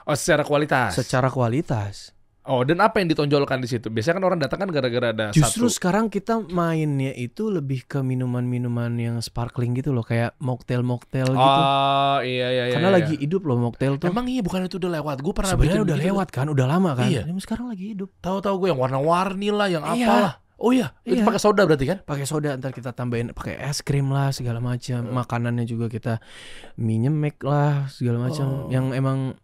oh, secara kualitas. secara kualitas. Oh, dan apa yang ditonjolkan di situ? Biasanya kan orang datang kan gara-gara ada Justru satu. sekarang kita mainnya itu lebih ke minuman-minuman yang sparkling gitu loh, kayak mocktail-mocktail gitu. Oh, iya iya iya. Karena iya. lagi hidup loh mocktail tuh. Emang iya bukan itu udah lewat. Gue pernah Sebenarnya bikin udah begitu. lewat kan, udah lama kan. Iya. Ini sekarang lagi hidup. Tahu-tahu gue yang warna-warni lah, yang Iya. apalah. Oh iya, itu Iya. pakai soda berarti kan? Pakai soda ntar kita tambahin pakai es krim lah segala macam. Makanannya juga kita mie nyemek lah segala macam Oh. yang emang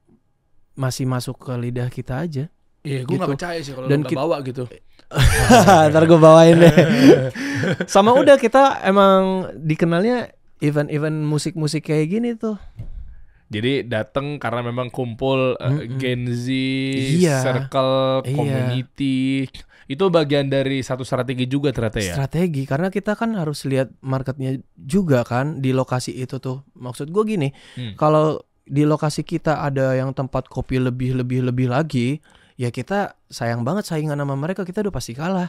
masih masuk ke lidah kita aja. Iya, gue nggak Gitu. percaya sih kalau Dan lu nggak kit- bawa gitu. Ntar gue bawain deh. Sama udah kita emang dikenalnya event-event musik-musik kayak gini tuh. Jadi datang karena memang kumpul uh, Mm-mm. Gen Z, Iya. circle, Iya. community. Itu bagian dari satu strategi juga ternyata ya. Strategi karena kita kan harus lihat marketnya juga kan di lokasi itu tuh. Maksud gue gini, Hmm. kalau di lokasi kita ada yang tempat kopi lebih lebih lebih lagi, ya kita sayang banget saingan sama mereka kita udah pasti kalah.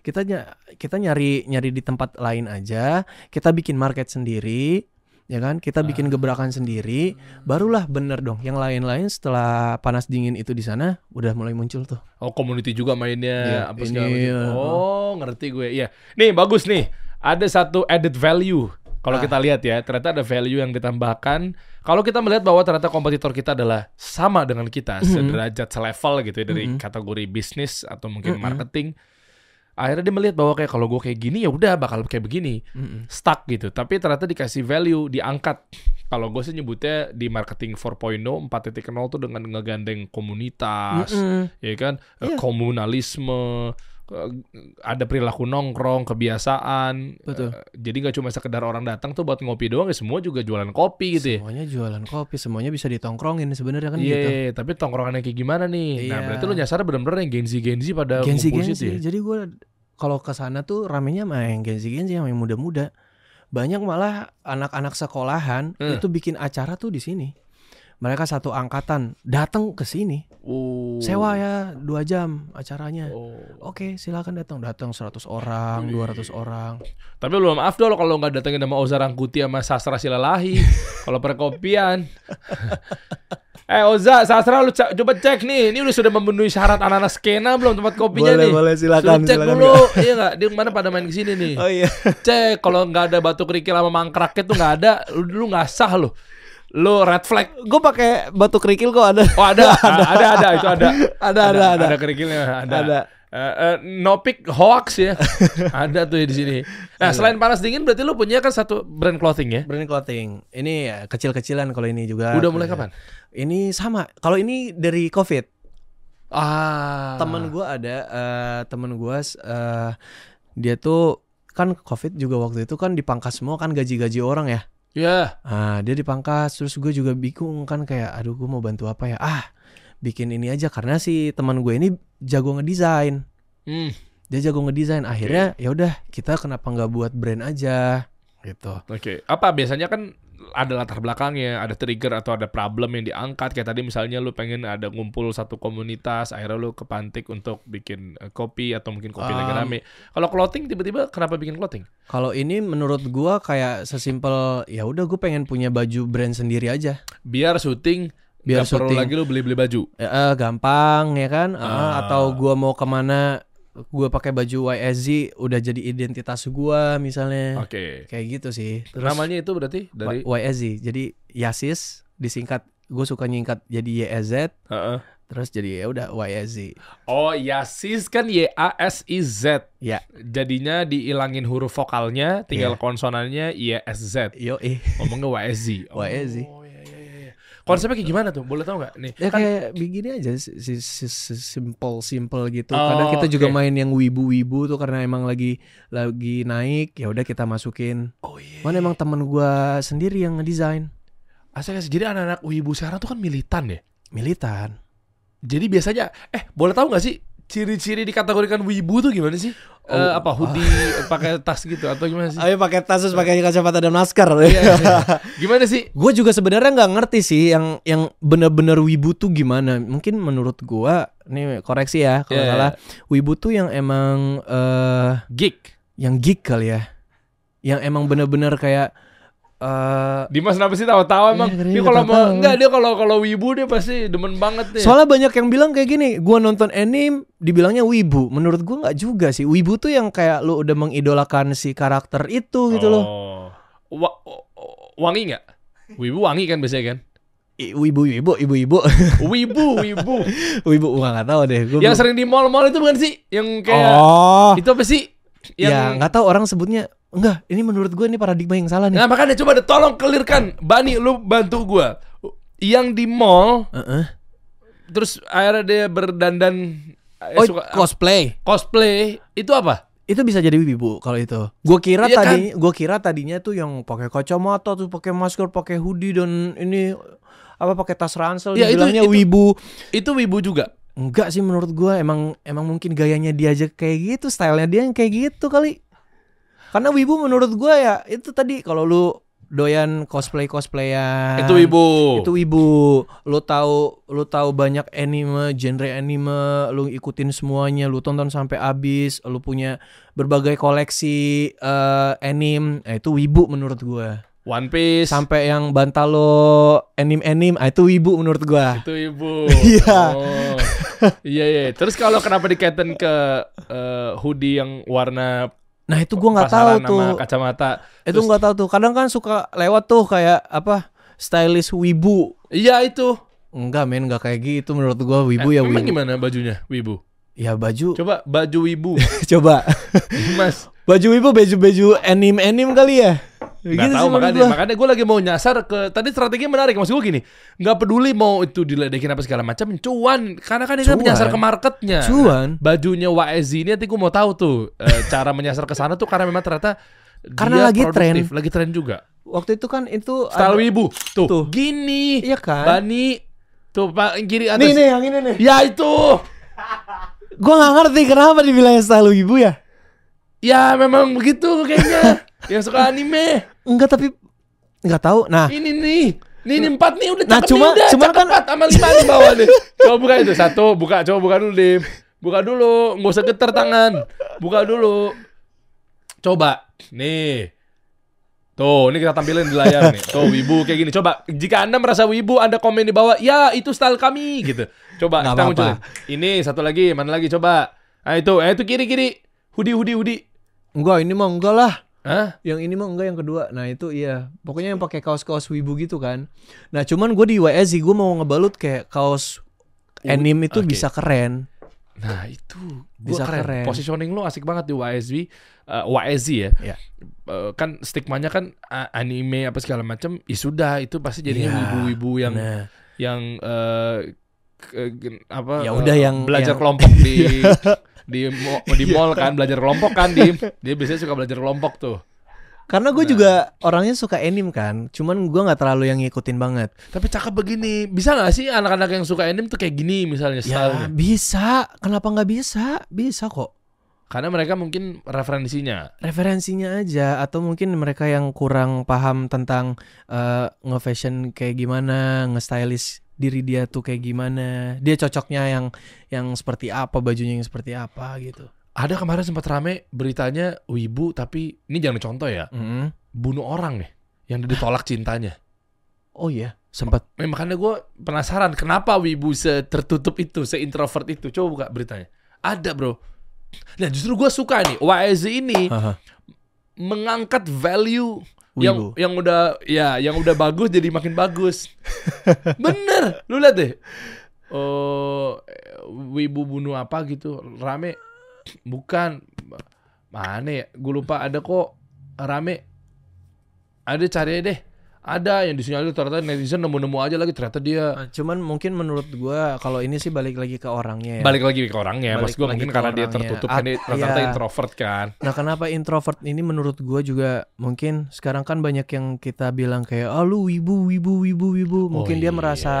Kita ny- kita nyari nyari di tempat lain aja, kita bikin market sendiri, ya kan? Kita bikin gebrakan sendiri, barulah bener dong. Yang lain-lain setelah panas dingin itu di sana udah mulai muncul tuh. Oh, community juga mainnya Iya, apa ini, macam. iya. Oh, ngerti gue. Iya. Nih, bagus nih. Ada satu added value. Kalau Ah. kita lihat ya, ternyata ada value yang ditambahkan. Kalau kita melihat bahwa ternyata kompetitor kita adalah sama dengan kita, Mhm. sederajat, selevel gitu ya dari Mhm. kategori bisnis atau mungkin Mhm. marketing. Akhirnya dia melihat bahwa kayak kalau gue kayak gini ya udah bakal kayak begini, Mm-mm. stuck gitu. Tapi ternyata dikasih value, diangkat. Kalau gue sih nyebutnya di marketing 4.0, 4.0 tuh dengan ngegandeng komunitas, Mm-mm. ya kan, Iya. komunalisme, ada perilaku nongkrong, kebiasaan. Betul. Eh, jadi nggak cuma sekedar orang datang tuh buat ngopi doang, ya semua juga jualan kopi gitu ya. Semuanya jualan kopi, semuanya bisa ditongkrongin sebenarnya kan Iya, gitu. tapi tongkrongannya kayak gimana nih? Nah, Iya. berarti lu nyasar bener-bener yang genzi-genzi pada Genzi ngumpul Genzi. situ ya? Jadi gue kalau ke sana tuh ramenya main Genzi Genzi yang muda-muda. Banyak malah anak-anak sekolahan Hmm. itu bikin acara tuh di sini. Mereka satu angkatan datang ke sini, Oh. sewa ya dua jam acaranya. Oh. Oke, silakan datang. Datang 100 orang, 200 orang. Tapi belum maaf dong kalau nggak datengin sama Oza Rangkuti sama Sastra Silalahi. kalau perkopian. eh Oza, Sastra lu coba cek nih. Ini udah sudah memenuhi syarat anak-anak skena belum tempat kopinya Boleh, nih? boleh, Suruh silakan, cek silakan, dulu. iya nggak? Dia mana pada main ke sini nih? Oh iya. Cek kalau nggak ada batu kerikil sama mangkraknya tuh nggak ada. Lu, lu nggak sah lu. Lu red flag. Gue pakai batu kerikil kok ada. Oh ada, ada, ada, ada, itu ada. Ada, ada, ada. Ada kerikilnya, ada. Ada. Eh, eh, Nopik hoax ya. ada tuh ya di sini. Nah, selain panas dingin berarti lu punya kan satu brand clothing ya? Brand clothing. Ini ya kecil-kecilan kalau ini juga. Udah mulai kapan? Ini sama. Kalau ini dari COVID. Ah. temen gue ada eh temen gue eh dia tuh kan covid juga waktu itu kan dipangkas semua kan gaji-gaji orang ya Ya. ah dia dipangkas terus gue juga bingung kan kayak aduh gue mau bantu apa ya ah bikin ini aja karena si teman gue ini jago ngedesain Hmm. dia jago ngedesain akhirnya ya udah kita kenapa nggak buat brand aja gitu Oke. Apa biasanya kan ada latar belakangnya, ada trigger atau ada problem yang diangkat kayak tadi misalnya lu pengen ada ngumpul satu komunitas, akhirnya lu kepantik untuk bikin eh, kopi atau mungkin kopi lagi Um, rame. Kalau clothing tiba-tiba kenapa bikin clothing? kalau ini menurut gue kayak sesimpel ya udah gue pengen punya baju brand sendiri aja Biar syuting Biar nggak perlu lagi lu beli-beli baju. Eh, eh, gampang ya kan Eh, Ah. atau gua mau ke mana gua pakai baju YSZ udah jadi identitas gua misalnya Oke. kayak gitu sih terus Namanya itu berarti dari YSZ jadi Yasis disingkat gue suka nyingkat jadi YSZ Heeh. terus jadi ya udah YSZ Oh, Yasis kan Y A S I Z. ya Jadinya dihilangin huruf vokalnya, tinggal Iya. konsonannya Y S Z. yo eh Ngomongnya YSZ. YSZ. Oh, iya. Konsepnya kayak gimana tuh? Boleh tahu nggak? Nih, ya kan kayak begini aja si, si, si- si- simple simple gitu Oh, kadang kita juga oke. main yang wibu-wibu tuh karena emang lagi lagi naik ya udah kita masukin Oh iya. mana emang temen gua sendiri yang ngedesain Asal jadi anak-anak wibu sekarang tuh kan militan ya. militan Jadi biasanya eh boleh tahu nggak sih ciri-ciri dikategorikan wibu tuh gimana sih? Eh, Oh. apa hoodie pakai tas gitu atau gimana sih? Ayo pakai tas terus pakai kacamata dan masker. Iya. gimana sih? gue juga sebenarnya nggak ngerti sih yang yang bener-bener wibu tuh gimana. Mungkin menurut gua nih koreksi ya kalau Iya, salah. Wibu tuh yang emang eh Geek. yang geek kali ya. Yang emang bener-bener kayak eh Dimas kenapa sih tawa-tawa emang? Iya, dia kalau mau enggak dia kalau kalau wibu dia pasti demen banget nih. Soalnya banyak yang bilang kayak gini, gua nonton anime dibilangnya wibu. Menurut gua nggak juga sih. Wibu tuh yang kayak lu udah mengidolakan si karakter itu gitu loh. Oh. Wa- wangi nggak? Wibu wangi kan biasanya kan? I- Wibu-wibu, ibu-ibu. Wibu, wibu. wibu gua nggak tahu deh. Gua yang belum- sering di mall-mall itu bukan sih? Yang kayak Oh. itu apa sih? Yang Ya nggak tahu orang sebutnya enggak. Ini menurut gue ini paradigma yang salah nih. Nah makanya coba deh tolong clearkan Bani lu bantu gua Yang di mall Heeh. Terus akhirnya dia berdandan eh, Oh suka- cosplay cosplay Itu apa? itu bisa jadi wibu kalau itu. Gue kira Iya tadi, gue kira tadinya tuh yang pakai kacamata tuh pakai masker, pakai hoodie dan ini apa pakai tas ransel Ya, itu- itu- wibu. Itu wibu juga Enggak sih menurut gua emang emang mungkin gayanya dia aja kayak gitu, stylenya dia yang kayak gitu kali. Karena wibu menurut gua ya itu tadi kalau lu doyan cosplay cosplayan Itu wibu. Itu wibu. Lu tahu lu tahu banyak anime genre anime lu ikutin semuanya lu tonton sampai habis lu punya berbagai koleksi eh anime. Eh, itu wibu menurut gua. One Piece. Sampai yang bantalo anime anime ah, itu wibu menurut gua. Itu wibu. Iya. oh. Iya iya. Terus kalau kenapa dikaitkan ke eh, hoodie yang warna nah itu gua nggak tahu tuh. sama kacamata. Itu nggak tahu tuh. Kadang kan suka lewat tuh kayak apa stylist wibu. Iya itu. Enggak men nggak kayak gitu menurut gua. Wibu Eh, ya wibu. gimana bajunya wibu? ya baju. Coba baju wibu. Coba. Mas. Baju wibu baju baju anime anime kali ya? Nggak Gitu tahu makanya gua. makanya gue lagi mau nyasar ke tadi strategi menarik maksud gue gini nggak peduli mau itu diledekin apa segala macam cuan karena kan ini kan menyasar ke marketnya Cuan. bajunya YSZ ini nanti gue mau tahu tuh eh, cara menyasar ke sana tuh karena memang ternyata dia Karena lagi produktif, tren. lagi tren juga Waktu itu kan itu style wibu tuh, Tuh. gini Iya kan? Bani tuh pak kiri atas Nih nih yang ini nih. ya itu Gua nggak ngerti kenapa dibilangnya style ibu ya. ya memang begitu kayaknya yang suka anime Enggak tapi nggak tahu. Nah, ini nih ini, ini empat nih udah Nah, cakep cuma- nih udah cakep kan- empat sama lima di bawah nih coba buka itu satu buka coba buka dulu dim buka dulu nggak usah getar tangan buka dulu coba nih Tuh, ini kita tampilin di layar nih. Tuh, wibu kayak gini. Coba, jika Anda merasa wibu, Anda komen di bawah, ya itu style kami, gitu. Coba, Nggak kita munculin. Ini, satu lagi, mana lagi, coba. Nah, itu, eh, itu kiri-kiri. Hoodie, hoodie, hoodie. enggak ini mah enggak lah. Hah? Yang ini mah enggak yang kedua. Nah, itu iya. Pokoknya yang pakai kaos-kaos wibu gitu kan. Nah, cuman gue di YSZ gue mau ngebalut kayak kaos anime itu Oke. bisa keren. Nah, itu Bisa keren. keren. Positioning lu asik banget di YSV. eh, YSZ ya. Iya. Eh, kan stigmanya kan a- anime apa segala macam, ya sudah itu pasti jadinya Iya, wibu-wibu yang Nah, yang eh, ke- apa Ya udah yang- belajar yang- kelompok di di mo- di mall kan belajar kelompok kan di dia biasanya suka belajar kelompok tuh karena gue Nah. juga orangnya suka anime kan. Cuman gue nggak terlalu yang ngikutin banget. tapi cakep begini bisa nggak sih anak-anak yang suka anime tuh kayak gini misalnya Ya bisa. Kenapa nggak bisa? Bisa kok. karena mereka mungkin referensinya referensinya aja atau mungkin mereka yang kurang paham tentang eh, nge-fashion kayak gimana, nge-stylish diri dia tuh kayak gimana. Dia cocoknya yang yang seperti apa, bajunya yang seperti apa gitu. ada kemarin sempat rame beritanya wibu tapi ini jangan contoh ya Mm-mm. bunuh orang nih yang ditolak cintanya Oh iya, sempat. Eh, makanya gue penasaran kenapa wibu se tertutup itu, se introvert itu. Coba buka beritanya. Ada bro. Nah justru gue suka nih YZ ini Haha. mengangkat value Wibu. yang yang udah ya yang udah bagus jadi makin bagus. Bener, lu lihat deh. Oh, wibu bunuh apa gitu rame bukan mana ya gue lupa ada kok rame ada cari deh ada yang disinyalir ternyata netizen nemu-nemu aja lagi ternyata dia Nah, Cuman mungkin menurut gua kalau ini sih balik lagi ke orangnya ya. balik lagi ke orangnya Balik maksud lagi mungkin karena dia orangnya. tertutup At- kan dia rata-rata iya. introvert kan Nah, kenapa introvert ini menurut gua juga mungkin sekarang kan banyak yang kita bilang kayak ah lu wibu wibu wibu wibu. Mungkin dia iya. merasa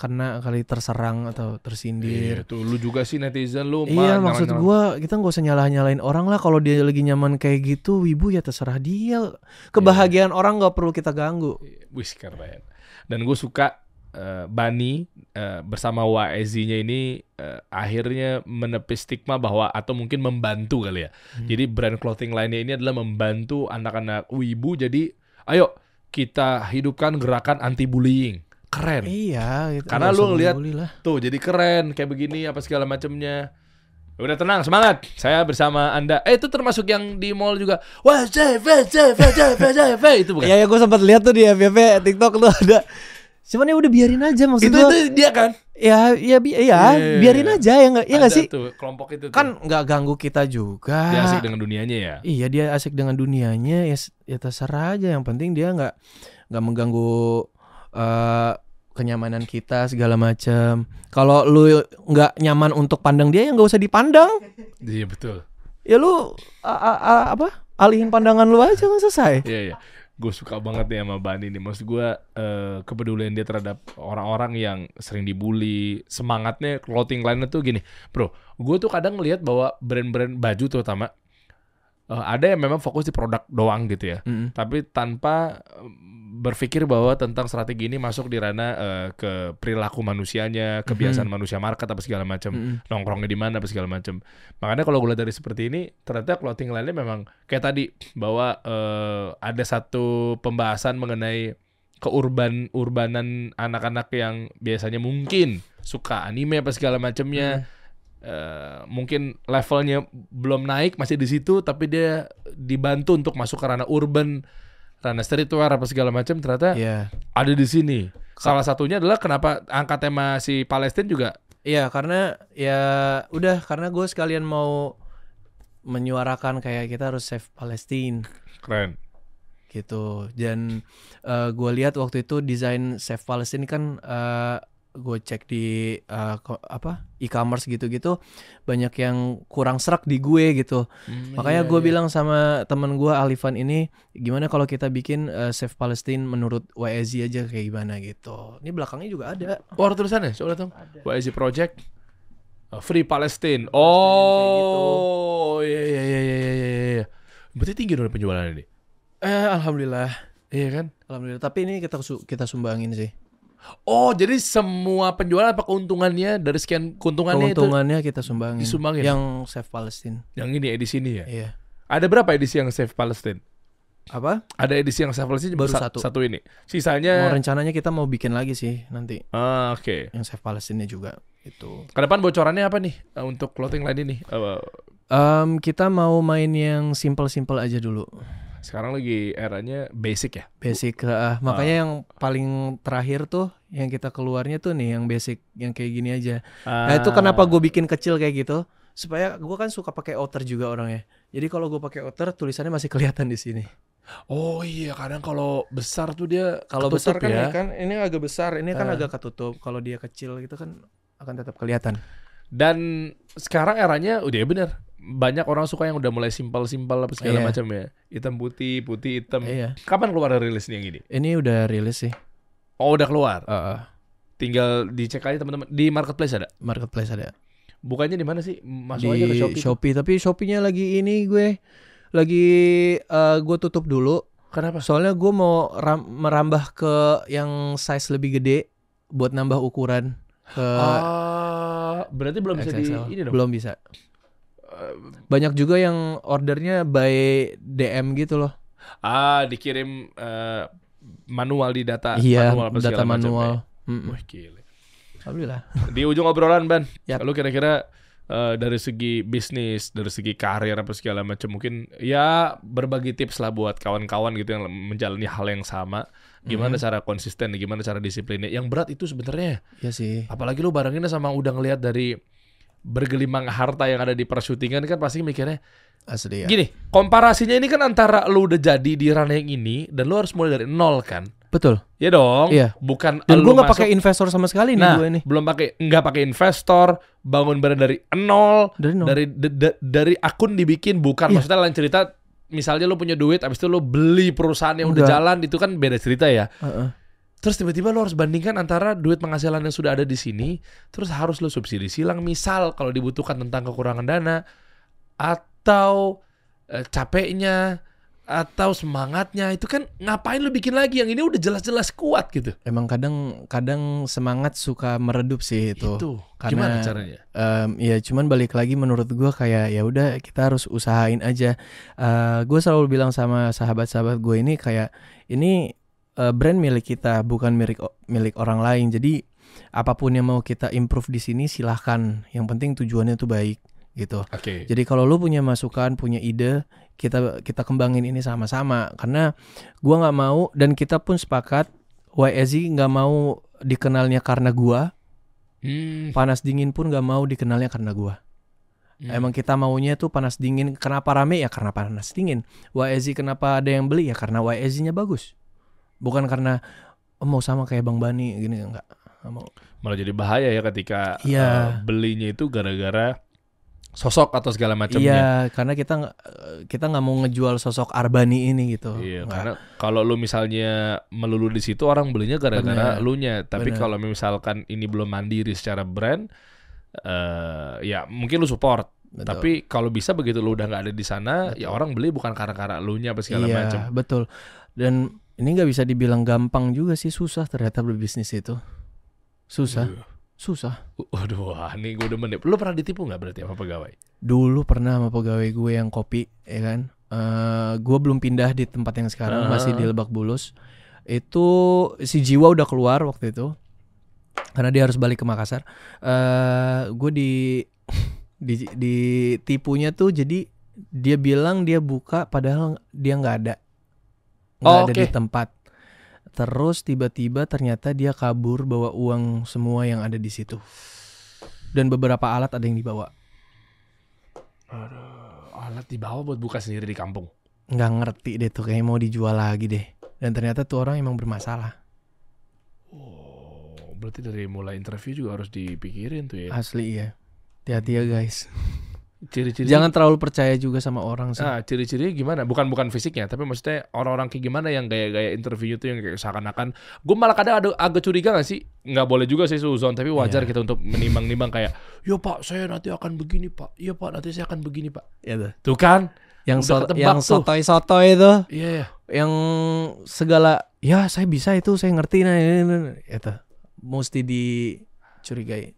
kena kali terserang atau tersindir. Iya, tuh lu juga sih netizen lu Iya maksud gua kita nggak usah nyalah nyalain orang lah kalau dia lagi nyaman kayak gitu wibu ya terserah dia kebahagiaan orang nggak perlu kita ganggu Wis keren. Dan gue suka eh, Bani eh, bersama YSZ-nya ini eh, akhirnya menepis stigma bahwa atau mungkin membantu kali ya. Hmm. Jadi brand clothing lainnya ini adalah membantu anak-anak wibu. Jadi ayo kita hidupkan gerakan anti bullying. Keren. iya gitu. Karena lu ngeliat-. Tuh jadi keren kayak begini apa segala macamnya. Udah tenang, semangat. Saya bersama Anda. Eh itu termasuk yang di mall juga. Wah, JV, JV, JV, JV itu bukan? Iya ya gue sempat lihat tuh di FYP TikTok tuh ada cuman ya udah biarin aja maksud itu gua itu dia kan? ya ya bi- ya Iya, iya, biarin iya. aja ya nggak ya nggak Ada sih tuh kelompok itu tuh. kan nggak ganggu kita juga dia asik dengan dunianya ya. Iya dia asik dengan dunianya ya, ya terserah aja yang penting dia nggak nggak mengganggu eh, kenyamanan kita segala macam. Kalau lu nggak nyaman untuk pandang dia ya nggak usah dipandang. Iya betul. Ya lu a- a- a- apa alihin pandangan lu aja kan selesai. Iya iya. Gue suka banget nih sama Bani nih. Maksud gue eh, kepedulian dia terhadap orang-orang yang sering dibully. Semangatnya clothing line tuh gini, bro. Gue tuh kadang ngelihat bahwa brand-brand baju terutama eh, ada yang memang fokus di produk doang gitu ya. Mm-mm. Tapi tanpa eh, berpikir bahwa tentang strategi ini masuk di ranah eh, ke perilaku manusianya, kebiasaan manusia market apa segala macam. Mm-mm. nongkrongnya di mana apa segala macam. Makanya kalau gue lihat dari seperti ini, ternyata clothing line-nya memang kayak tadi bahwa eh, ada satu pembahasan mengenai keurban urbanan anak-anak yang biasanya mungkin suka anime apa segala macamnya. Eh, mungkin levelnya belum naik masih di situ tapi dia dibantu untuk masuk ke ranah urban ranah streetwear apa segala macam ternyata Iya. ada di sini salah satunya adalah kenapa angkat tema si Palestina juga Iya karena ya udah karena gue sekalian mau menyuarakan kayak kita harus save Palestine. keren gitu. Dan eh gue lihat waktu itu desain Save Palestine kan eh gue cek di eh, ko- apa e-commerce gitu-gitu banyak yang kurang serak di gue gitu. Hmm, Makanya iya, gue iya. bilang sama temen gue Alifan ini gimana kalau kita bikin eh, Save Palestine menurut YSZ aja kayak gimana gitu. Ini belakangnya juga ada. Oh, ada tulisannya, coba dong. YZ Project uh, Free Palestine. kayak Oh, iya iya iya iya iya iya, iya. Berarti tinggi dong penjualan ini. Eh alhamdulillah. Iya kan? Alhamdulillah. Tapi ini kita kita sumbangin sih. Oh, jadi semua penjualan apa keuntungannya dari sekian keuntungannya itu Keuntungannya kita sumbangin. disumbangin? Yang Save Palestine. yang ini edisi ini ya. Iya. Ada berapa edisi yang Save Palestine? Apa? Ada edisi yang Save Palestine Baru sa- satu. Satu ini. Mau Sisanya rencananya kita mau bikin lagi sih nanti Ah, oke. yang Save Palestine juga itu. Ke depan bocorannya apa nih eh, untuk clothing line ini? Eh, Em, kita mau main yang simple-simple aja dulu. Sekarang lagi eranya basic ya. Basic ah, makanya yang paling terakhir tuh yang kita keluarnya tuh nih yang basic yang kayak gini aja. Nah, itu kenapa gue bikin kecil kayak gitu? Supaya gue kan suka pakai outer juga orangnya. Jadi kalau gue pakai outer tulisannya masih kelihatan di sini. Oh iya, kadang kalau besar tuh dia Kalau besar kan ya. ini kan ini agak besar, ini kan Ah. agak ketutup. Kalau dia kecil gitu kan akan tetap kelihatan. Dan sekarang eranya udah ya bener banyak orang suka yang udah mulai simpel-simpel apa segala Iya. macam ya. Hitam putih, putih hitam. Iya. Kapan keluar rilisnya yang ini? Ini udah rilis sih. Oh, udah keluar. Heeh. Tinggal dicek aja teman-teman di marketplace ada. marketplace ada. Bukannya di mana sih? Masuk di aja ke Shopee. Shopee. Tapi Shopee-nya lagi ini gue lagi eh, gue tutup dulu. Kenapa? Soalnya gue mau ram- merambah ke yang size lebih gede buat nambah ukuran ke Ah, berarti belum bisa di ini dong. Belum bisa. Banyak juga yang ordernya by DM gitu loh. ah, dikirim eh, manual di data iya, manual apa data segala macam manual. ya. Mm-mm. Wah, gile. Alhamdulillah. Di ujung obrolan, Ban. Yap. Lu kira-kira eh, dari segi bisnis, dari segi karir apa segala macam mungkin ya berbagi tips lah buat kawan-kawan gitu yang menjalani hal yang sama. Gimana Mhm. cara konsisten, gimana cara disiplinnya. Yang berat itu sebenarnya Iya sih. apalagi lu barenginnya sama udah ngelihat dari bergelimang harta yang ada di persyutingan kan pasti mikirnya Asli ya. gini komparasinya ini kan antara lu udah jadi di ranah yang ini dan lu harus mulai dari nol kan Betul. ya dong Iya. bukan Dan lu gue nggak pakai investor sama sekali nih nah gue nih. belum pakai nggak pakai investor bangun brand dari nol Dari nol. dari da- da- dari akun dibikin bukan Iya. maksudnya lain cerita misalnya lu punya duit abis itu lu beli perusahaan yang udah Udah. jalan itu kan beda cerita ya Heeh. Terus tiba-tiba lo harus bandingkan antara duit penghasilan yang sudah ada di sini, terus harus lo subsidi silang misal kalau dibutuhkan tentang kekurangan dana atau eh, capeknya atau semangatnya itu kan ngapain lo bikin lagi yang ini udah jelas-jelas kuat gitu. Emang kadang kadang semangat suka meredup sih itu. Itu Karena- gimana caranya? Em, ya cuman balik lagi menurut gua kayak ya udah kita harus usahain aja. Eh gue selalu bilang sama sahabat-sahabat gue ini kayak ini eh, brand milik kita bukan milik milik orang lain. Jadi apa pun yang mau kita improve di sini silahkan. Yang penting tujuannya tuh baik gitu. Oke. Jadi kalau lu punya masukan, punya ide, kita kita kembangin ini sama-sama. Karena gua nggak mau dan kita pun sepakat YSZ nggak mau dikenalnya karena gua, Hmm, panas dingin pun nggak mau dikenalnya karena gua. hmm. Emang kita maunya tuh panas dingin. Kenapa rame ya karena panas dingin. YSZ kenapa ada yang beli ya karena YSZ-nya bagus. Bukan karena oh, mau sama kayak Bang Bani gini enggak. Nggak mau. malah jadi bahaya ya ketika Iya. eh, belinya itu gara-gara sosok atau segala macamnya. Iya, karena kita nggak kita nggak mau ngejual sosok Arbani ini gitu. Iya, Nggak. karena kalau lu misalnya melulu di situ orang belinya gara-gara lu nya. Tapi kalau misalkan ini belum mandiri secara brand, eh ya mungkin lu support. Betul. Tapi kalau bisa begitu lu udah nggak ada di sana, ya orang beli bukan karena karena lu nya apa segala iya, macam. betul. Dan ini nggak bisa dibilang gampang juga sih susah ternyata berbisnis itu. Susah, Iya. susah. Waduh, wah, nih gue demen deh. Lu pernah ditipu nggak berarti sama pegawai? Dulu pernah sama pegawai gue yang kopi, ya kan. Eh gue belum pindah di tempat yang sekarang, Ah. masih di Lebak Bulus. Itu si Jiwa udah keluar waktu itu, karena dia harus balik ke Makassar. Eh gue di di ditipunya tuh jadi dia bilang dia buka padahal dia nggak ada nggak Oh, ada oke. di tempat terus tiba-tiba ternyata dia kabur bawa uang semua yang ada di situ dan beberapa alat ada yang dibawa Aduh, alat dibawa buat buka sendiri di kampung. nggak ngerti deh tuh kayak mau dijual lagi deh. Dan ternyata tuh orang emang bermasalah. Oh, berarti dari mulai interview juga harus dipikirin tuh ya. Asli ya. Hati-hati ya guys. Ciri-ciri Jangan terlalu percaya juga sama orang sih. Nah, ciri-ciri gimana? Bukan bukan fisiknya, tapi maksudnya orang-orang kayak gimana yang gaya-gaya interview itu yang kayak seakan-akan gue malah kadang ada agak curiga gak sih? Nggak boleh juga sih suzon, tapi wajar Iya. kita untuk menimbang-nimbang kayak, "Yo, Pak, saya nanti akan begini, Pak. Iya, Pak, nanti saya akan begini, Pak." Ya tuh. Tuh kan? Yang so- yang sotoy-sotoy itu, Iya, iya. yang segala ya saya bisa itu, saya ngerti nah ini, ini, ini." itu mesti dicurigai.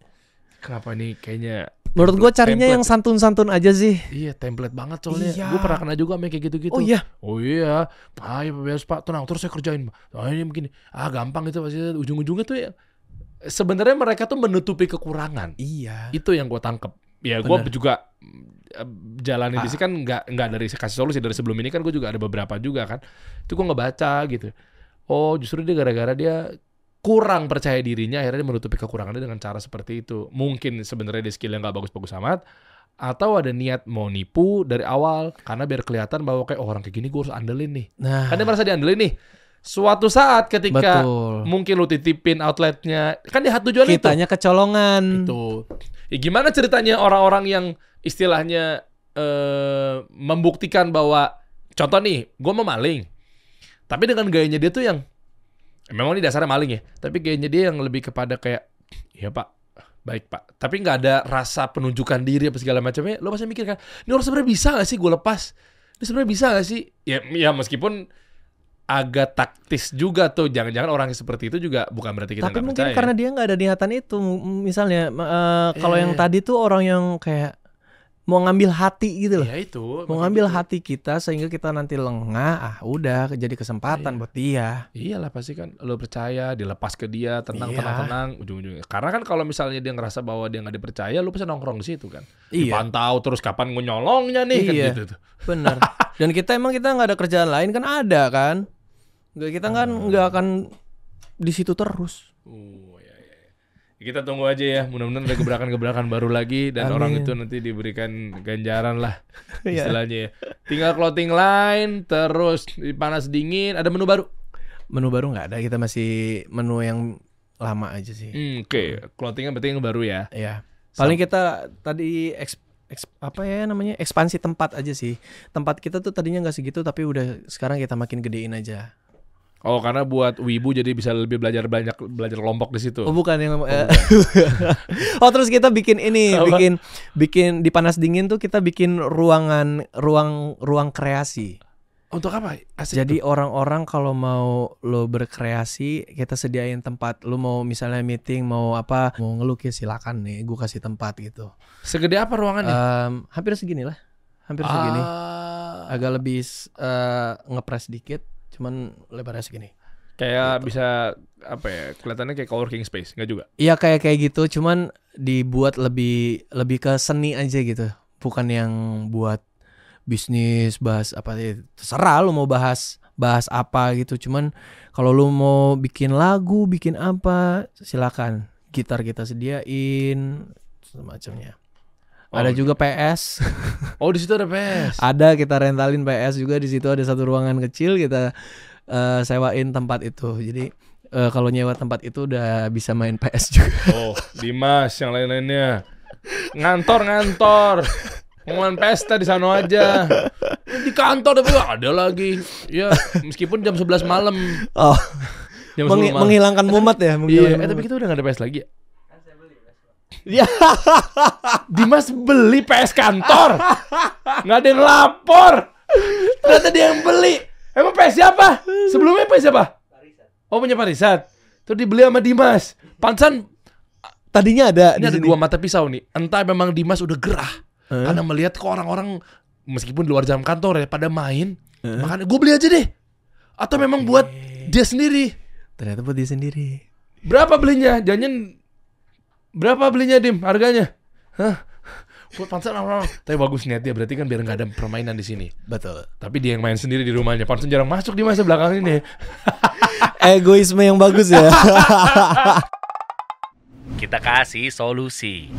Kenapa ini kayaknya Menurut gua carinya Template. yang santun-santun aja sih. Iya template banget soalnya. Iya. Gue pernah kena juga sama kayak gitu-gitu. Oh iya, Oh iya, ayo beres pak, tenang terus saya kerjain. Ah ini begini, ah gampang itu pasti ujung-ujungnya tuh ya. Sebenarnya mereka tuh menutupi kekurangan. iya. Itu yang gue tangkep. Ya gue juga eh, jalanin di Ah. sini kan nggak nggak dari kasih solusi dari sebelum ini kan gue juga ada beberapa juga kan. Itu gue nggak baca gitu. Oh justru dia gara-gara dia kurang percaya dirinya akhirnya dia menutupi kekurangannya dengan cara seperti itu. Mungkin sebenarnya dia skillnya nggak bagus-bagus amat atau ada niat mau nipu dari awal karena biar kelihatan bahwa kayak oh, orang kayak gini gue harus andelin nih. Nah, Kan dia merasa diandelin nih. Suatu saat ketika betul. mungkin lu titipin outletnya, kan dia tujuan itu. Kitanya kecolongan. Itu. Ya, gimana ceritanya orang-orang yang istilahnya eh membuktikan bahwa contoh nih, gue mau maling. Tapi dengan gayanya dia tuh yang memang ini dasarnya maling ya, tapi gayanya dia yang lebih kepada kayak ya Pak, baik Pak. Tapi nggak ada rasa penunjukan diri apa segala macamnya. Lo pasti mikir kan, ini orang sebenarnya bisa gak sih gue lepas? Ini sebenarnya bisa gak sih? Ya, ya meskipun agak taktis juga tuh. Jangan-jangan orang yang seperti itu juga bukan berarti kita Tapi mungkin percaya. karena dia nggak ada niatan itu. Misalnya, eh, kalau Iya, yang iya. tadi tuh orang yang kayak mau ngambil hati gitu loh. Ya itu. Mau ngambil gitu. hati kita sehingga kita nanti lengah, ah udah jadi kesempatan Iya. buat dia. Iyalah pasti kan lo percaya dilepas ke dia tenang Iya. tenang tenang ujung-ujungnya karena kan kalau misalnya dia ngerasa bahwa dia nggak dipercaya lo pasti nongkrong di situ kan Iya, dipantau terus kapan nyolongnya nih kan Iya. gitu tuh bener. Dan kita emang kita nggak ada kerjaan lain kan ada kan? Kita kan Hmm. nggak akan di situ terus. ya. Kita tunggu aja ya mudah-mudahan ada gebrakan-gebrakan baru lagi dan Amin. orang itu nanti diberikan ganjaran lah Iya. istilahnya ya tinggal clothing line terus panas dingin ada menu baru Menu baru nggak ada, kita masih menu yang lama aja sih. Hmm, oke clothingnya berarti yang baru ya Ya. Paling kita tadi eks- apa ya namanya ekspansi tempat aja sih. Tempat kita tuh tadinya nggak segitu tapi udah sekarang kita makin gedein aja. Oh karena buat wibu jadi bisa lebih belajar banyak belajar kelompok di situ Oh bukan yang eh, Oh terus kita bikin ini, Apa? bikin bikin di panas dingin tuh kita bikin ruangan ruang ruang kreasi. untuk apa Asik Jadi orang-orang kalau mau lo berkreasi, kita sediain tempat. Lo mau misalnya meeting, mau apa, mau ngelukis silakan nih, gue kasih tempat gitu. Segede apa ruangannya? Em, hampir segini lah, hampir segini. Ah, Agak lebih eh, ngepres dikit, cuman lebarnya segini. kayak gitu. bisa apa ya? Kelihatannya kayak coworking space, nggak juga? Iya kayak kayak gitu, cuman dibuat lebih lebih ke seni aja gitu, bukan yang buat bisnis bahas apa sih terserah lu mau bahas bahas apa gitu cuman kalau lu mau bikin lagu bikin apa silakan gitar kita sediain semacamnya Oh, ada juga PS Oh di situ ada PS. ada kita rentalin PS juga di situ ada satu ruangan kecil kita eh, sewain tempat itu jadi eh, kalau nyewa tempat itu udah bisa main PS juga Oh Dimas yang lain-lainnya ngantor ngantor. Ngomongin pesta di sana aja. Di kantor tapi ada lagi. Ya meskipun jam 11 malam. oh Jam 10 Mengi- malam. menghilangkan mumet ya Iya, menghilangkan eh, tapi kita udah gak ada PS lagi ya. Iya. Dimas beli PS kantor. Nggak ada yang lapor. Ternyata dia yang beli. Emang PS siapa? Sebelumnya PS siapa? Oh punya Parisat. Terus dibeli sama Dimas. Pansan tadinya ada ini di ada sini. dua mata pisau nih. Entah memang Dimas udah gerah. Eh? Karena melihat kok orang-orang meskipun di luar jam kantor ya pada main. Makanya gue beli aja deh. Atau memang buat dia sendiri. ternyata buat dia sendiri Berapa belinya? Jangan berapa belinya Dim harganya? Hah? Buat pansan orang-orang. Tapi bagus niat dia berarti kan biar nggak ada permainan di sini. betul Tapi dia yang main sendiri di rumahnya. Pansan jarang masuk di masa belakang ini. egoisme yang bagus ya Kita kasih solusi.